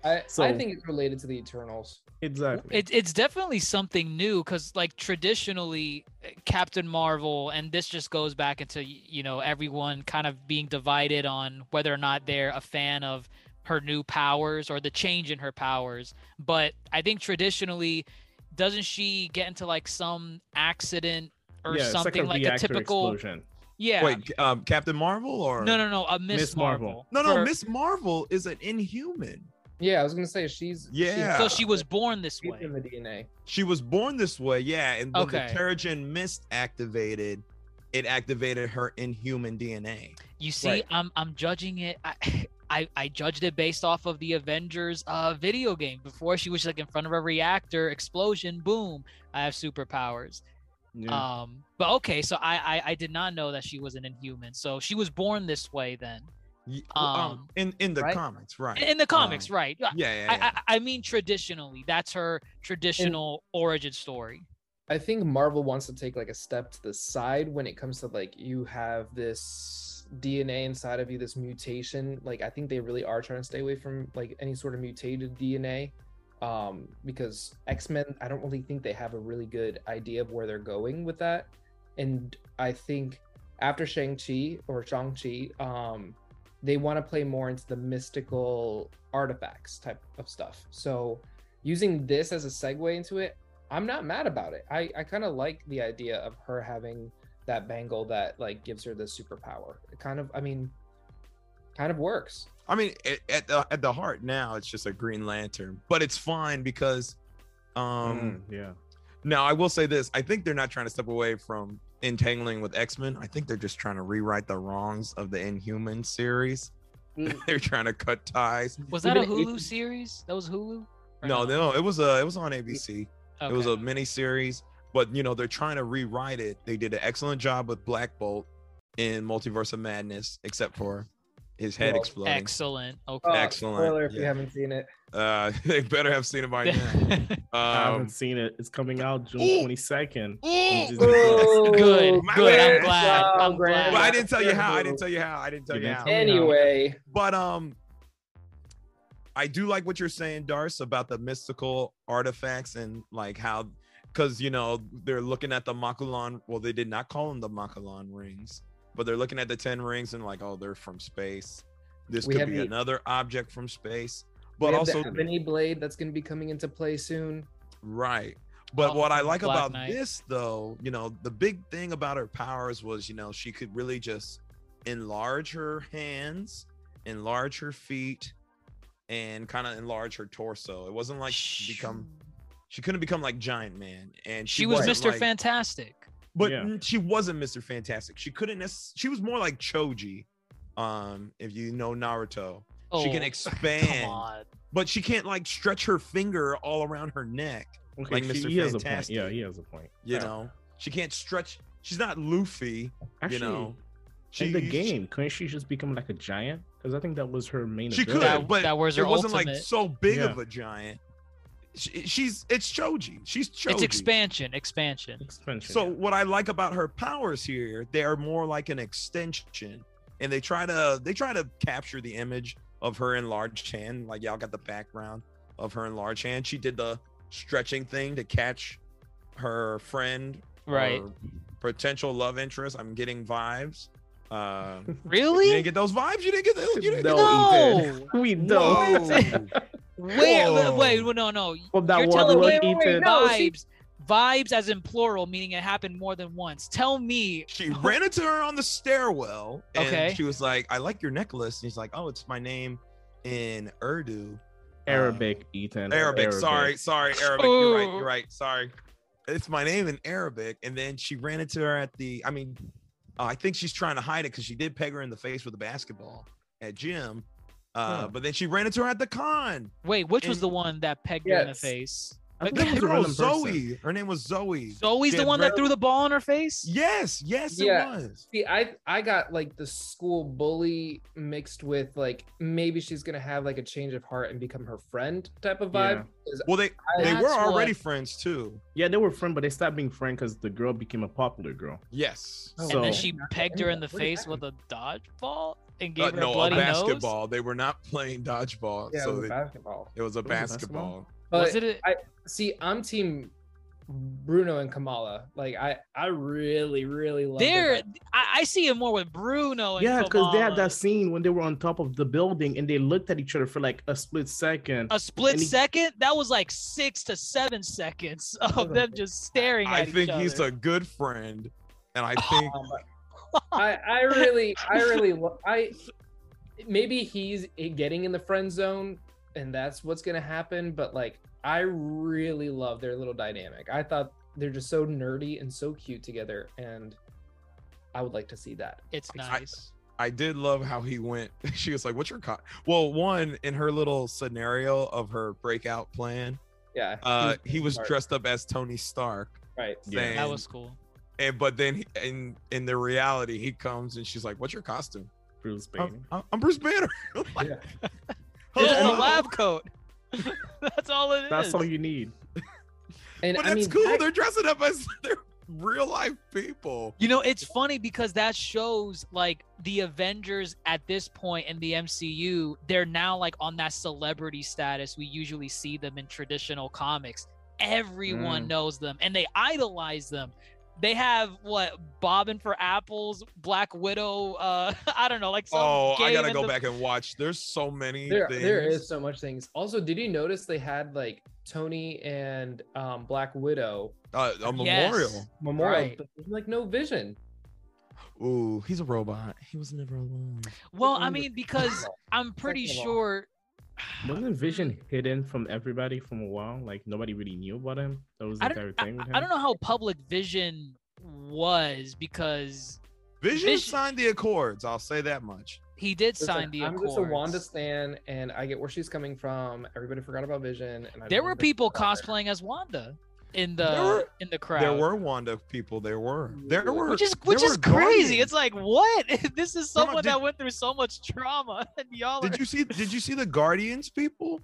I, I think it's related to the Eternals. Exactly. it, it's definitely something new because like traditionally uh, captain marvel and this just goes back into you know everyone kind of being divided on whether or not they're a fan of her new powers or the change in her powers but i think traditionally doesn't she get into like some accident or yeah, something like like a, a, reactor typical explosion. yeah Wait, um, Captain Marvel or no no no a miss, Miss marvel, Marvel. no, no. For- Miss Marvel is an Inhuman. Yeah, I was gonna say she's Yeah. so she was born this she's way in the DNA. She was born this way, yeah. And when Okay. the Terrigen Mist activated, it activated her Inhuman DNA. You see, Right. I'm I'm judging it. I, I I judged it based off of the Avengers uh video game. Before she was like in front of a reactor, explosion, boom, I have superpowers. Yeah. Um, but okay, so I, I I did not know that she was an Inhuman. So she was born this way then. Ye- well, um, Um, in in the right? comics, right? In, in the comics, Um, right? Yeah, Yeah, yeah, yeah. I, I I mean traditionally, that's her traditional origin story. I think Marvel wants to take like a step to the side when it comes to like you have this DNA inside of you, this mutation. Like I think they really are trying to stay away from like any sort of mutated DNA. Um, because X-Men, I don't really think they have a really good idea of where they're going with that. And I think after Shang-Chi or Shang-Chi, um, they want to play more into the mystical artifacts type of stuff. So using this as a segue into it, I'm not mad about it. I, I kind of like the idea of her having that bangle that like gives her the superpower. It kind of, I mean, kind of works. I mean, at, at the at the heart now, it's just a Green Lantern, but it's fine because, um, Mm, yeah. now I will say this: I think they're not trying to step away from entangling with X Men. I think they're just trying to rewrite the wrongs of the Inhuman series. Mm. they're trying to cut ties. Was that a Hulu series? That was Hulu. Or No, no, it was a it was on ABC. It was a mini series, but you know they're trying to rewrite it. They did an excellent job with Black Bolt in Multiverse of Madness, except for his head Well, exploding. excellent. Okay. Oh, Excellent, Spoiler if you haven't seen it. Uh, they better have seen it by now. I haven't Um, seen it. It's coming out June twenty second. Ooh. good, My good. I'm glad. Wow, I'm Grant. but I didn't tell you how. I didn't tell you how. I didn't tell You you didn't how. tell me. Anyway, But um, I do like what you're saying, Darce, about the mystical artifacts and like how, because you know they're looking at the Makluan. Well, they did not call them the Makluan rings, but they're looking at the ten rings and like, oh, they're from space. This We could have be the- another object from space. we But have also, the Ebony Blade that's going to be coming into play soon. Right. But Oh, what I oh, like Black about Knight. this though, you know, the big thing about her powers was, you know, she could really just enlarge her hands, enlarge her feet, and kind of enlarge her torso. It wasn't like she become she couldn't become like Giant Man, and She was wasn't Mr. like- Fantastic. But Yeah. she wasn't Mr. Fantastic. She couldn't. Nec- she was more like Choji. Um, if you know Naruto, she can Oh, expand, Come on. but she can't like stretch her finger all around her neck. Okay, Like she- Mr. he has a point. Fantastic. Yeah, he has a point. You Yeah. know, she can't stretch. She's not Luffy. Actually, you know, in the game, couldn't she just become like a giant? Because I think that was her main. She ability. could, That- but that was it her wasn't like so big Yeah. of a giant. She, she's it's Choji. She's Choji. It's expansion, expansion. expansion. So yeah. what I like about her powers here, they are more like an extension, and they try to they try to capture the image of her enlarged hand. Like y'all got the background of her enlarged hand. She did the stretching thing to catch her friend, Right. or potential love interest. I'm getting vibes. Uh, really? you didn't get those vibes. You didn't get those. You didn't get No, those. No. we don't. Whoa. Wait, Whoa. wait, wait, no, no. From that You're one telling look, me Ethan. no, see- vibes, vibes as in plural, meaning it happened more than once. Tell me. She ran into her on the stairwell, and Okay. she was like, "I like your necklace." And he's like, "Oh, it's my name in Urdu." Arabic, Ethan. Arabic. Sorry, sorry, Arabic. You're right. You're right. Sorry. It's my name in Arabic. And then she ran into her at the. I mean, uh, I think she's trying to hide it because she did peg her in the face with a basketball at gym. Uh, Huh. But then she ran into her at the con. Wait, which was the one that pegged her in the face? I think it was a Girl, person. Zoe. Her name was Zoe. Zoe's She the one red- that threw the ball in her face? Yes, yes, Yeah. it was. See, I I got like the school bully mixed with like maybe she's gonna have like a change of heart and become her friend type of vibe. 'Cause Well, they I- they were already what- friends too. Yeah, they were friends, but they stopped being friends because the girl became a popular girl. Yes. Oh, And then she pegged her in the What face with a dodgeball and Uh, her no, a a bloody nose? basketball. They were not playing dodgeball. yeah, so with they- basketball. it was a was a basketball? basketball. But Was it a- I see. I'm team Bruno and Kamala. Like I I really really love their There, vibe. I, I see it more with Bruno. And Yeah, because they had that scene when they were on top of the building and they looked at each other for like a split second. a split and he- second. That was like six to seven seconds of them just staring I at think he's a good friend, and I think Um, I I really I really I maybe he's getting in the friend zone and that's what's gonna happen. But like I really love their little dynamic. I thought they're just so nerdy and so cute together, and I would like to see that. It's nice. I did love how he went. She was like, "What's your co-? Well, one in her little scenario of her breakout plan, Yeah. uh, he was smart. dressed up as Tony Stark, right. Yeah. that was cool. And but then he- in in the reality, he comes and she's like, "What's your costume?" Bruce Banner. I'm- I'm Bruce Banner. Like, Yeah. It's just a lab coat. That's all it is. That's all you need. And But I that's mean, cool. that- They're dressing up as they're real life people. You know, it's funny because that shows like the Avengers at this point in the MCU, they're now like on that celebrity status we usually see them in traditional comics. Everyone Mm. knows them and they idolize them. They have what bobbing for apples, Black Widow, uh I don't know, like some Oh, I gotta go the- back and watch. There's so many there, things. there is so much things. Also, did you notice they had like Tony and um, Black Widow uh, a Yes. memorial. memorial, Right. but there's, like no vision. Ooh, he's a robot. He was never alone. Well, I mean, because I'm pretty Second of all- sure Wasn't Vision hidden from everybody from a while? Like nobody really knew about him. That was the I entire don't, I, thing with him. I don't know how public vision was because Vision, Vision- signed the accords. I'll say that much. he did Listen, sign the Accords. I'm accords. just a Wanda stan, and I get where she's coming from. Everybody forgot about Vision, and I there were people put it out there. cosplaying as Wanda in the were- in the crowd. There were Wanda people. There were. There were. which is which is crazy. Guardians. It's like what? this is Come on, someone did- that went through so much trauma, and y'all are. Did you see? Did you see the Guardians people?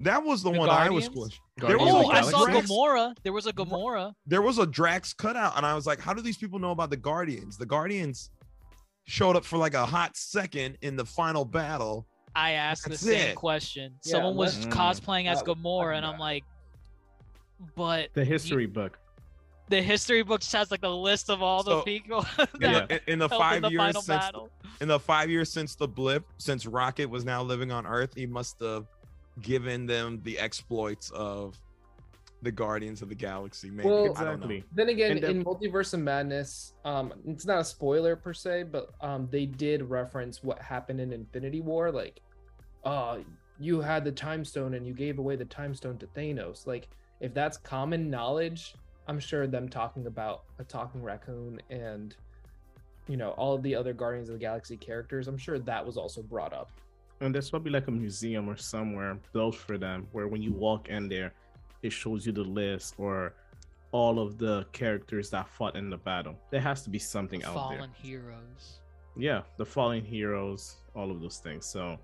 That was the, The one I was Guardians? questioning. There oh, Guardians I saw Galaxy? Gamora. There was a Gamora. There was a Drax cutout, and I was like, "How do these people know about the Guardians?" The Guardians showed up for like a hot second in the final battle. I asked the same it. question. Yeah, Someone was let's- mm. cosplaying as that Gamora, and I'm like, but The history book. the history book just has like a list of all the people In that the, in- in the helped in five the years final since battle. in the five years since the blip, since Rocket was now living on Earth, he must have given them the exploits of the Guardians of the Galaxy. Maybe Well- I don't know. Exactly. Then again, And then- in Multiverse of Madness, um, it's not a spoiler per se, but um, they did reference what happened in Infinity War. Like, uh, you had the Time Stone and you gave away the Time Stone to Thanos. Like, if that's common knowledge, I'm sure them talking about a talking raccoon and, you know, all of the other Guardians of the Galaxy characters, I'm sure that was also brought up. And there's probably like a museum or somewhere built for them where when you walk in there, it shows you the list or all of the characters that fought in the battle. There has to be something out there. Fallen heroes. Yeah, the fallen heroes, all of those things. So,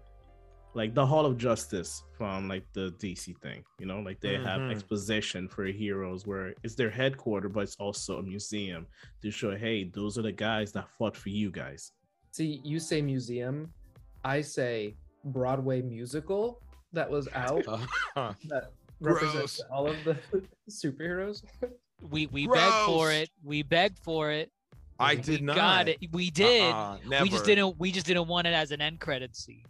like the Hall of Justice from like the DC thing, you know, like they have Mhm. exposition for heroes where it's their headquarters, but it's also a museum to show, hey, those are the guys that fought for you guys. See, you say museum, I say Broadway musical that was out Uh, that Gross. represents all of the superheroes. We we begged for it. We begged for it. I We did not. Got it. We did. Uh-uh, we just didn't. We just didn't want it as an end credit scene.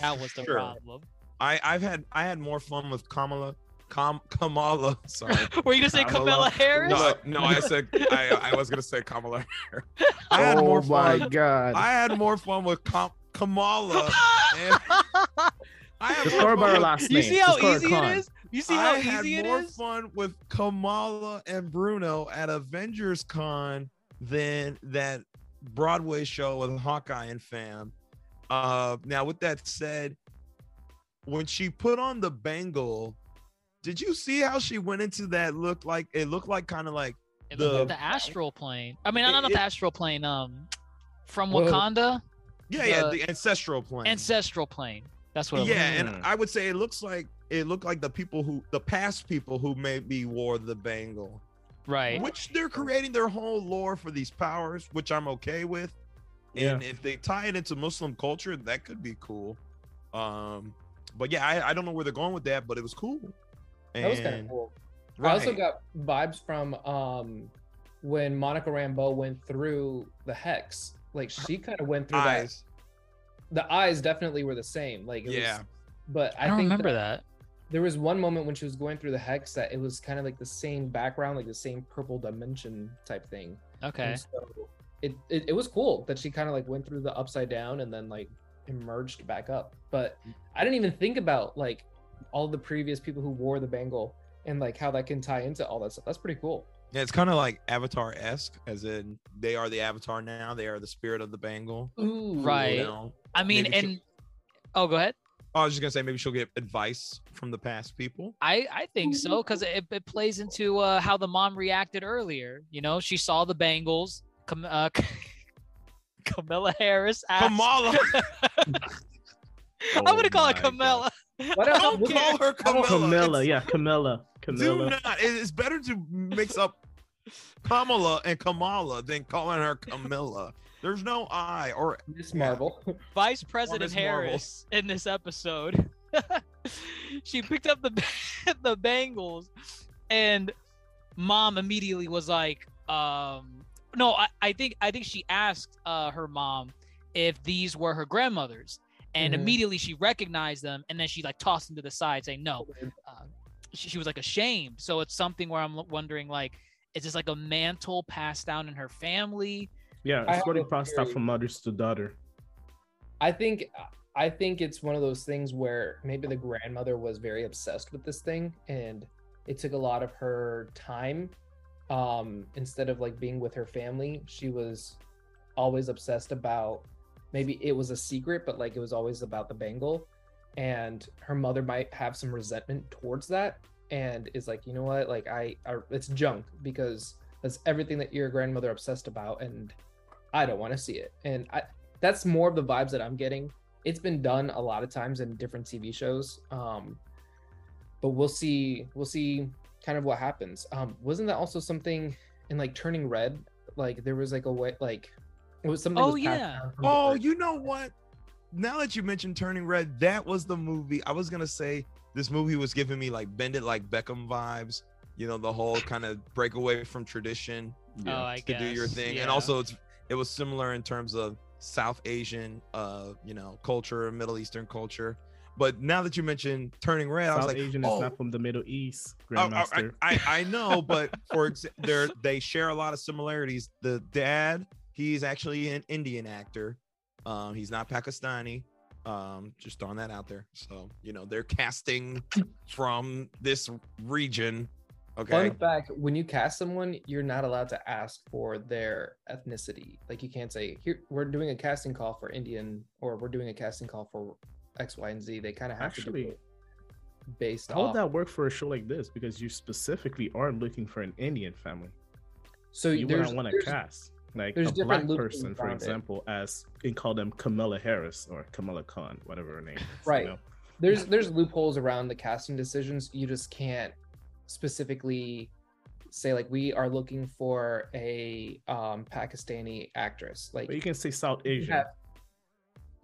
That was the Sure. problem. I I've had I had more fun with Kamala. Kam, Kamala. Sorry. Were you gonna say Kamala. Kamala Harris? No, no, I said I, I was gonna say Kamala. Harris. I had oh more fun. Oh god. I had more fun with Kam, Kamala. and- I had Just more by fun her with- last you see how Just easy Khan. it is? You see how I had easy it more fun with Kamala and Bruno at Avengers Con than that Broadway show with Hawkeye and fam. Uh, now, with that said, when she put on the bangle, did you see how she went into that look like it looked like kind of like It the- looked like the astral plane. I mean, It- not the astral plane. Um, from Whoa. Wakanda, yeah, yeah, The- the ancestral plane. ancestral plane. That's what. It yeah, yeah. and. I would say it looks like it looked like the people who the past people who maybe wore the bangle. Right. which they're creating their whole lore for these powers, which I'm okay with. And if they tie it into Muslim culture, that could be cool. Um, but yeah, I, I don't know where they're going with that, but it was cool. That was kind of cool. Right. I also got vibes from um when Monica Rambeau went through the hex. Like she kind of went through the eyes. that. The eyes definitely were the same. Like it Yeah. was, but I, I don't think remember that that. there was one moment when she was going through the hex that it was kind of like the same background, like the same purple dimension type thing. Okay. And so it, it it was cool that she kind of like went through the upside down and then like emerged back up. But I didn't even think about like all the previous people who wore the bangle and like how that can tie into all that stuff. That's pretty cool. Yeah, it's kind of like Avatar esque, as in they are the Avatar now. They are the spirit of the Bangle. Ooh, Right. You know? I mean, and oh, go ahead. I was just gonna say maybe she'll get advice from the past people. I I think so because it, it plays into uh, how the mom reacted earlier. You know, she saw the Bengals. Cam- uh, Camilla Harris. Asked, Kamala, I'm gonna Oh call her Camilla. Why don't, don't call her Camilla. Camilla, It's- yeah, Camilla. Camilla. Do Camilla. not. It's better to mix up Kamala and Kamala than calling her Camilla. There's no I or Miss Marvel. Vice President Miss Marvel. Harris in this episode. she picked up the the Bengals, and mom immediately was like, um, "No, I, I think I think she asked uh, her mom if these were her grandmothers, and Mhm. immediately she recognized them, and then she like tossed them to the side, saying no." Uh, she, she was like ashamed. So it's something where I'm wondering, like, is this like a mantle passed down in her family? Yeah, I it's have what a it passed out theory. from mothers to daughter. I think I think it's one of those things where maybe the grandmother was very obsessed with this thing and it took a lot of her time um instead of like being with her family she was always obsessed about maybe it was a secret but like it was always about the bangle and her mother might have some resentment towards that and is like you know what like I, I it's junk because that's everything that your grandmother obsessed about and I don't want to see it and I that's more of the vibes that I'm getting. It's been done a lot of times in different TV shows. Um, but we'll see we'll see kind of what happens. Um, wasn't that also something in like turning red? Like there was like a way like it was something Oh, was yeah. Oh, you know what? Now that you mentioned Turning Red, that was the movie. I was gonna say this movie was giving me like Bend It Like Beckham vibes. You know, the whole kind of break away from tradition Oh, I to do your thing, yeah. and also it's it was similar in terms of South Asian, uh, you know, culture, Middle Eastern culture. But now that you mentioned turning red, I was South like, Asian oh, is not from the Middle East, I, I- Grandmaster. I, I know, but for ex- they they share a lot of similarities. The dad, he's actually an Indian actor. Um, he's not Pakistani. Um, just throwing that out there. So you know they're casting from this region. Okay. Fun fact: When you cast someone, you're not allowed to ask for their ethnicity. Like you can't say, "Here, we're doing a casting call for Indian," or "We're doing a casting call for X, Y, and Z." They kind of have to Actually, do it based How would that work for a show like this? Because you specifically are looking for an Indian family. so You wouldn't want to cast like there's a black person, for around it. example, as and call them Kamala Harris or Kamala Khan, whatever her name is. you Right. know? there's there's loopholes around the casting decisions. You just can't specifically say like we are looking for a um Pakistani actress. Like But you can say South you Asian. have-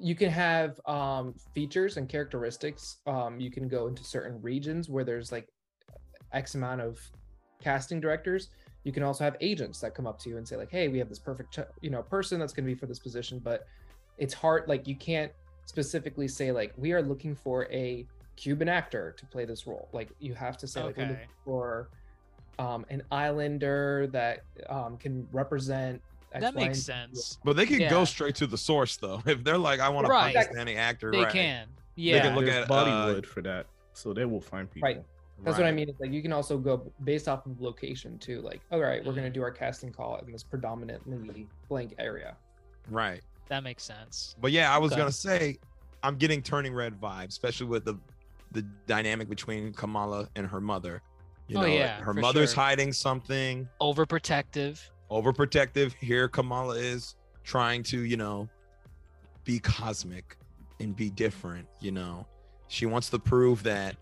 you can have um features and characteristics um you can go into certain regions where there's like x amount of casting directors you can also have agents that come up to you and say like hey we have this perfect ch- you know person that's going to be for this position but it's hard like you can't specifically say like we are looking for a cuban actor to play this role like you have to say like we're Okay. looking for um an islander that um can represent X, that Y, makes sense. But they can Yeah. go straight to the source though. If they're like, I want to Right. Pakistani actor, They right? can. Yeah, they can look There's at, uh, Bollywood for that, so they will find people. Right. That's what I mean. It's like you can also go based off of location too. Like, all right, we're gonna do our casting call in this predominantly blank area. Right. that makes sense. But yeah, I was Okay. gonna say, I'm getting turning red vibes, especially with the the dynamic between Kamala and her mother. You Oh, know, yeah, her mother's sure. hiding something, Overprotective. Overprotective. Here, Kamala is trying to, you know, be cosmic and be different. You know, she wants to prove that,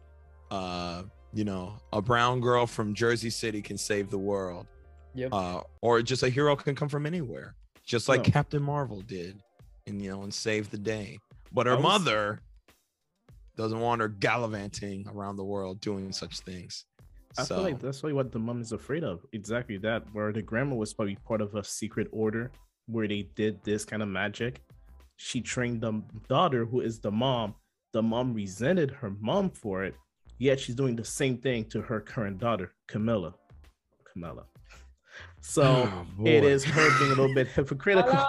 uh, you know, a brown girl from Jersey City can save the world. Yep. uh, or just a hero can come from anywhere, just like No. Captain Marvel did, and you know, and save the day. But her was- mother doesn't want her gallivanting around the world doing such things. I so feel like that's really what the mom is afraid of. Exactly that, where the grandma was probably part of a secret order where they did this kind of magic. She trained the daughter, who is the mom. The mom resented her mom for it, yet she's doing the same thing to her current daughter, Camilla. Camilla. So Oh, it boy. is her being a little bit hypocritical.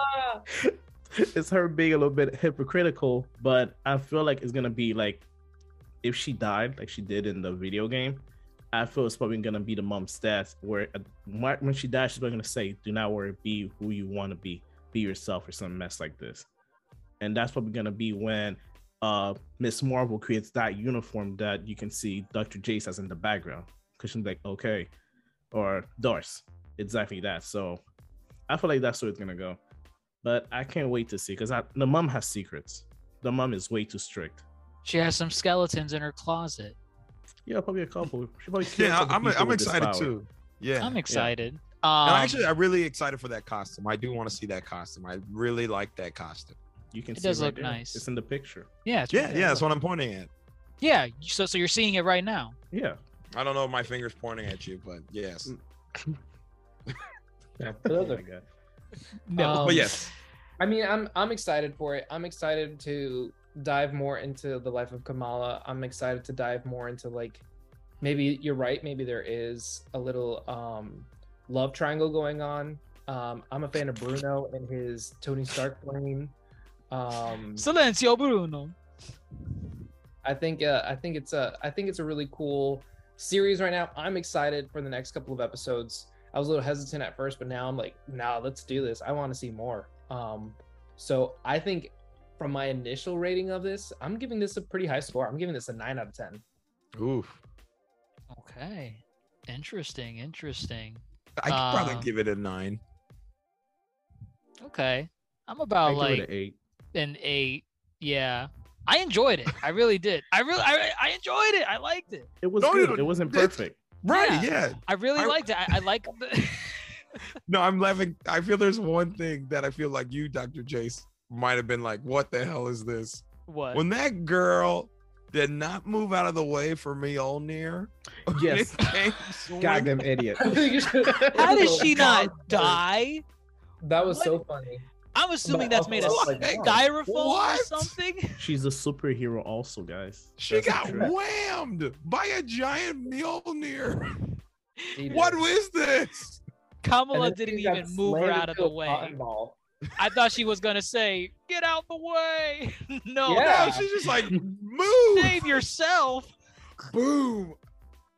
It's her being a little bit hypocritical, but I feel like it's gonna be like if she died, like she did in the video game. I feel it's probably gonna be the mom's stats where uh, when she dies, she's probably gonna say, "Do not worry, be who you want to be, be yourself," or some mess like this. And that's probably gonna be when uh Miss Marvel creates that uniform that you can see Dr. Jace as in the background, because she's like, "Okay," or Darce, exactly that. So I feel like that's where it's gonna go but I can't wait to see because the mom has secrets. The mom is way too strict. She has some skeletons in her closet. Yeah, probably a couple. She probably yeah, I'm people I'm excited too. Yeah, I'm excited. And Um, actually, I'm really excited for that costume. I do want to see that costume. I really like that costume. You can It see does right look there. nice. It's in the picture. yeah, it's Yeah, really- yeah, that's what I'm pointing at. yeah. So, so you're seeing it right now. Yeah. I don't know if my finger's pointing at you, but yes. Yeah, Oh those are- God. No, Um, but yes, I mean, I'm I'm excited for it. I'm excited to dive more into the life of Kamala. I'm excited to dive more into like maybe you're right, maybe there is a little um love triangle going on. Um I'm a fan of Bruno and his Tony Stark plane. Um Silencio, Bruno. I think uh, I think it's a I think it's a really cool series right now. I'm excited for the next couple of episodes. I was a little hesitant at first, but now I'm like, nah, let's do this. I want to see more. Um, so I think from my initial rating of this, I'm giving this a pretty high score. I'm giving this a nine out of ten. oof. Okay. Interesting. Interesting. I could probably Um, give it a nine. Okay. I'm I about give like it an eight. an eight. Yeah. I enjoyed it. I really did. I really, I, I enjoyed it. I liked it. It was No, good. no, It wasn't perfect. Right? yeah. Yeah. I really I- liked it. I, I like the. No, I'm laughing. I feel there's one thing that I feel like you, Dr. Jace, might have been like, "What the hell is this?" what? When that girl did not move out of the way for me, all near. Yes. Goddamn idiot. How did she not die? That was What? so funny. I'm assuming But that's made of also, like, Hey, wow. styrofoam or something. She's a superhero, also, guys. She That's the got whammed by a giant Mjolnir. She did. What is this? Kamala didn't even move her out of the way. cotton ball. I thought she was gonna say, "Get out the way." no, Yeah. No, she's just like move. save yourself. Boom.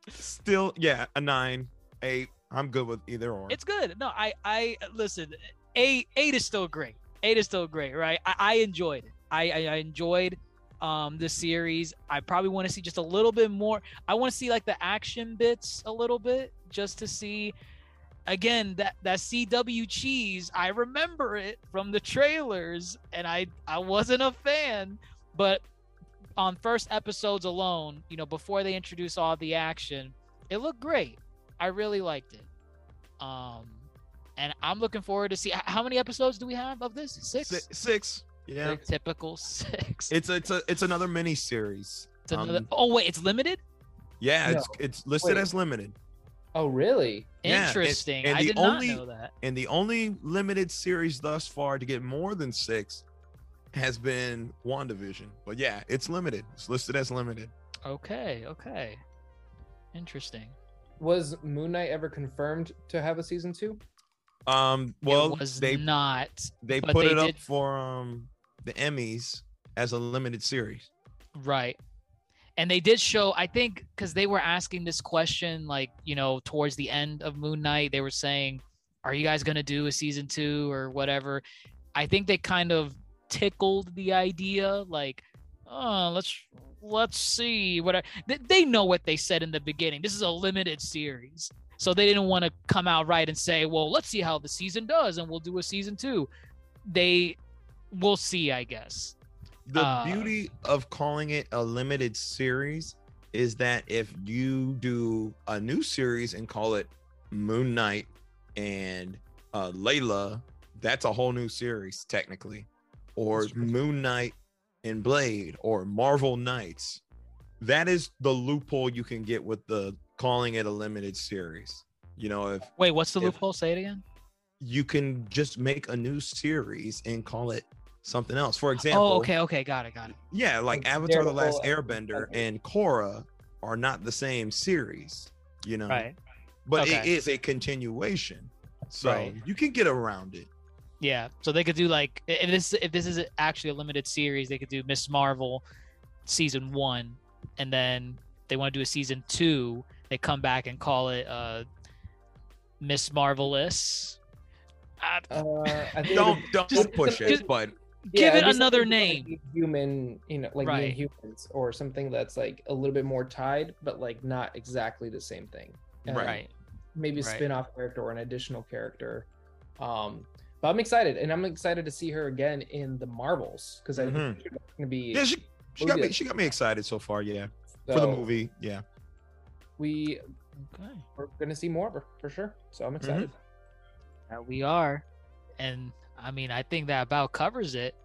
Still, yeah, a nine, eight. I'm good with either or. It's good. No, I I listen. Eight eight is still great. Eight is still great, right? I, I enjoyed it. I, I I enjoyed um the series. I probably want to see just a little bit more. I want to see like the action bits a little bit just to see again that that CW cheese. I remember it from the trailers and I I wasn't a fan, but on first episodes alone, you know, before they introduce all the action, it looked great. I really liked it. Um, and I'm looking forward to see how many episodes do we have of this? Six. Si- six. Yeah. Like typical six. It's it's a it's another mini series. It's another- um, oh wait, it's limited. Yeah, it's it's listed Wait. as limited. Oh, really? Yeah, Interesting. and I the did only- not know that. And the only limited series thus far to get more than six has been WandaVision. But yeah, it's limited. It's listed as limited. Okay. Okay. Interesting. Was Moon Knight ever confirmed to have a season two? Um well it was they not. they put they it up for um the Emmys as a limited series. Right. And they did show, I think, because they were asking this question, like, you know, towards the end of Moon Knight, they were saying, Are you guys going to do a season two or whatever? I think they kind of tickled the idea, like, oh, let's let's see what I, they, they know what they said in the beginning. This is a limited series. So they didn't want to come out right and say, well, let's see how the season does and we'll do a season two. They we'll see, I guess. The Uh, beauty of calling it a limited series is that if you do a new series and call it Moon Knight and uh, Layla, that's a whole new series technically, or Moon Knight and Blade, or Marvel Knights. That is the loophole you can get with the calling it a limited series. You know, if Wait, what's the If- loophole? Say it again. you can just make a new series and call it something else. For example, Oh, okay, okay, got it, got it. yeah, like Like Avatar: The Last Daredevil Airbender okay. and Korra are not the same series, you know. Right. But it Okay. is a continuation, so Right. you can get around it. Yeah. So they could do like if this if this is actually a limited series, they could do Miss Marvel season one, and then they want to do a season two. They come back and call it uh Miss Marvelous. Uh, I think Don't don't just- push just- it, but give yeah, it another name. like human, you know, like Right. humans, or something that's like a little bit more tied, but like not exactly the same thing. And right. Maybe a Right. spin-off character or an additional character. Um, but I'm excited, and I'm excited to see her again in the Marvels because I Mhm. think she's gonna be. yeah, she she got me she got me excited so far. Yeah, for the movie. Yeah, We Okay. we're gonna see more of her for sure. So I'm excited. That we are. And I mean, I think that about covers it.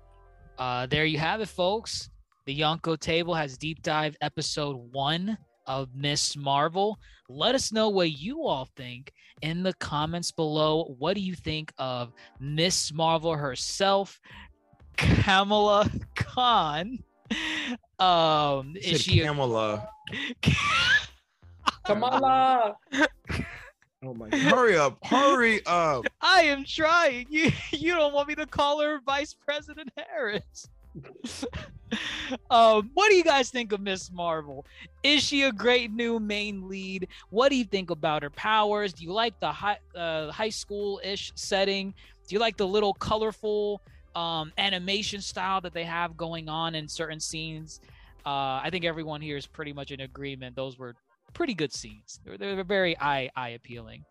Uh, there you have it, folks. The Yonko table has deep dive episode one of Miss Marvel. Let us know what you all think in the comments below. What do you think of Miss Marvel herself, Kamala Khan? Um, is she a Kamala? Kamala. Oh my god. hurry up, hurry up! I am trying. You you don't want me to call her Vice President Harris. um, what do you guys think of Miss Marvel? Is she a great new main lead? What do you think about her powers? Do you like the high uh, high school ish setting? Do you like the little colorful um, animation style that they have going on in certain scenes? Uh, I think everyone here is pretty much in agreement. Those were pretty good scenes. They're, they were very eye eye appealing.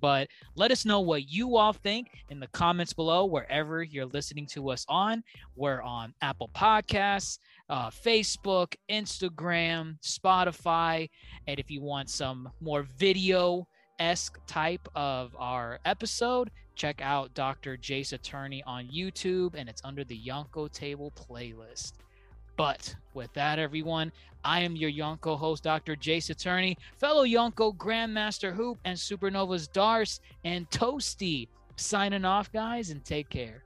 But let us know what you all think in the comments below, wherever you're listening to us on. We're on Apple Podcasts, uh, Facebook, Instagram, Spotify. And if you want some more video esque type of our episode, check out Dr. Jace Attorney on YouTube, and it's under the Yonko Table playlist. But with that, everyone, I am your Yonko host, Dr. Jace Attorney, fellow Yonko Grandmaster Hoop and Supernovas Darce and Toasty. Signing off, guys, and take care.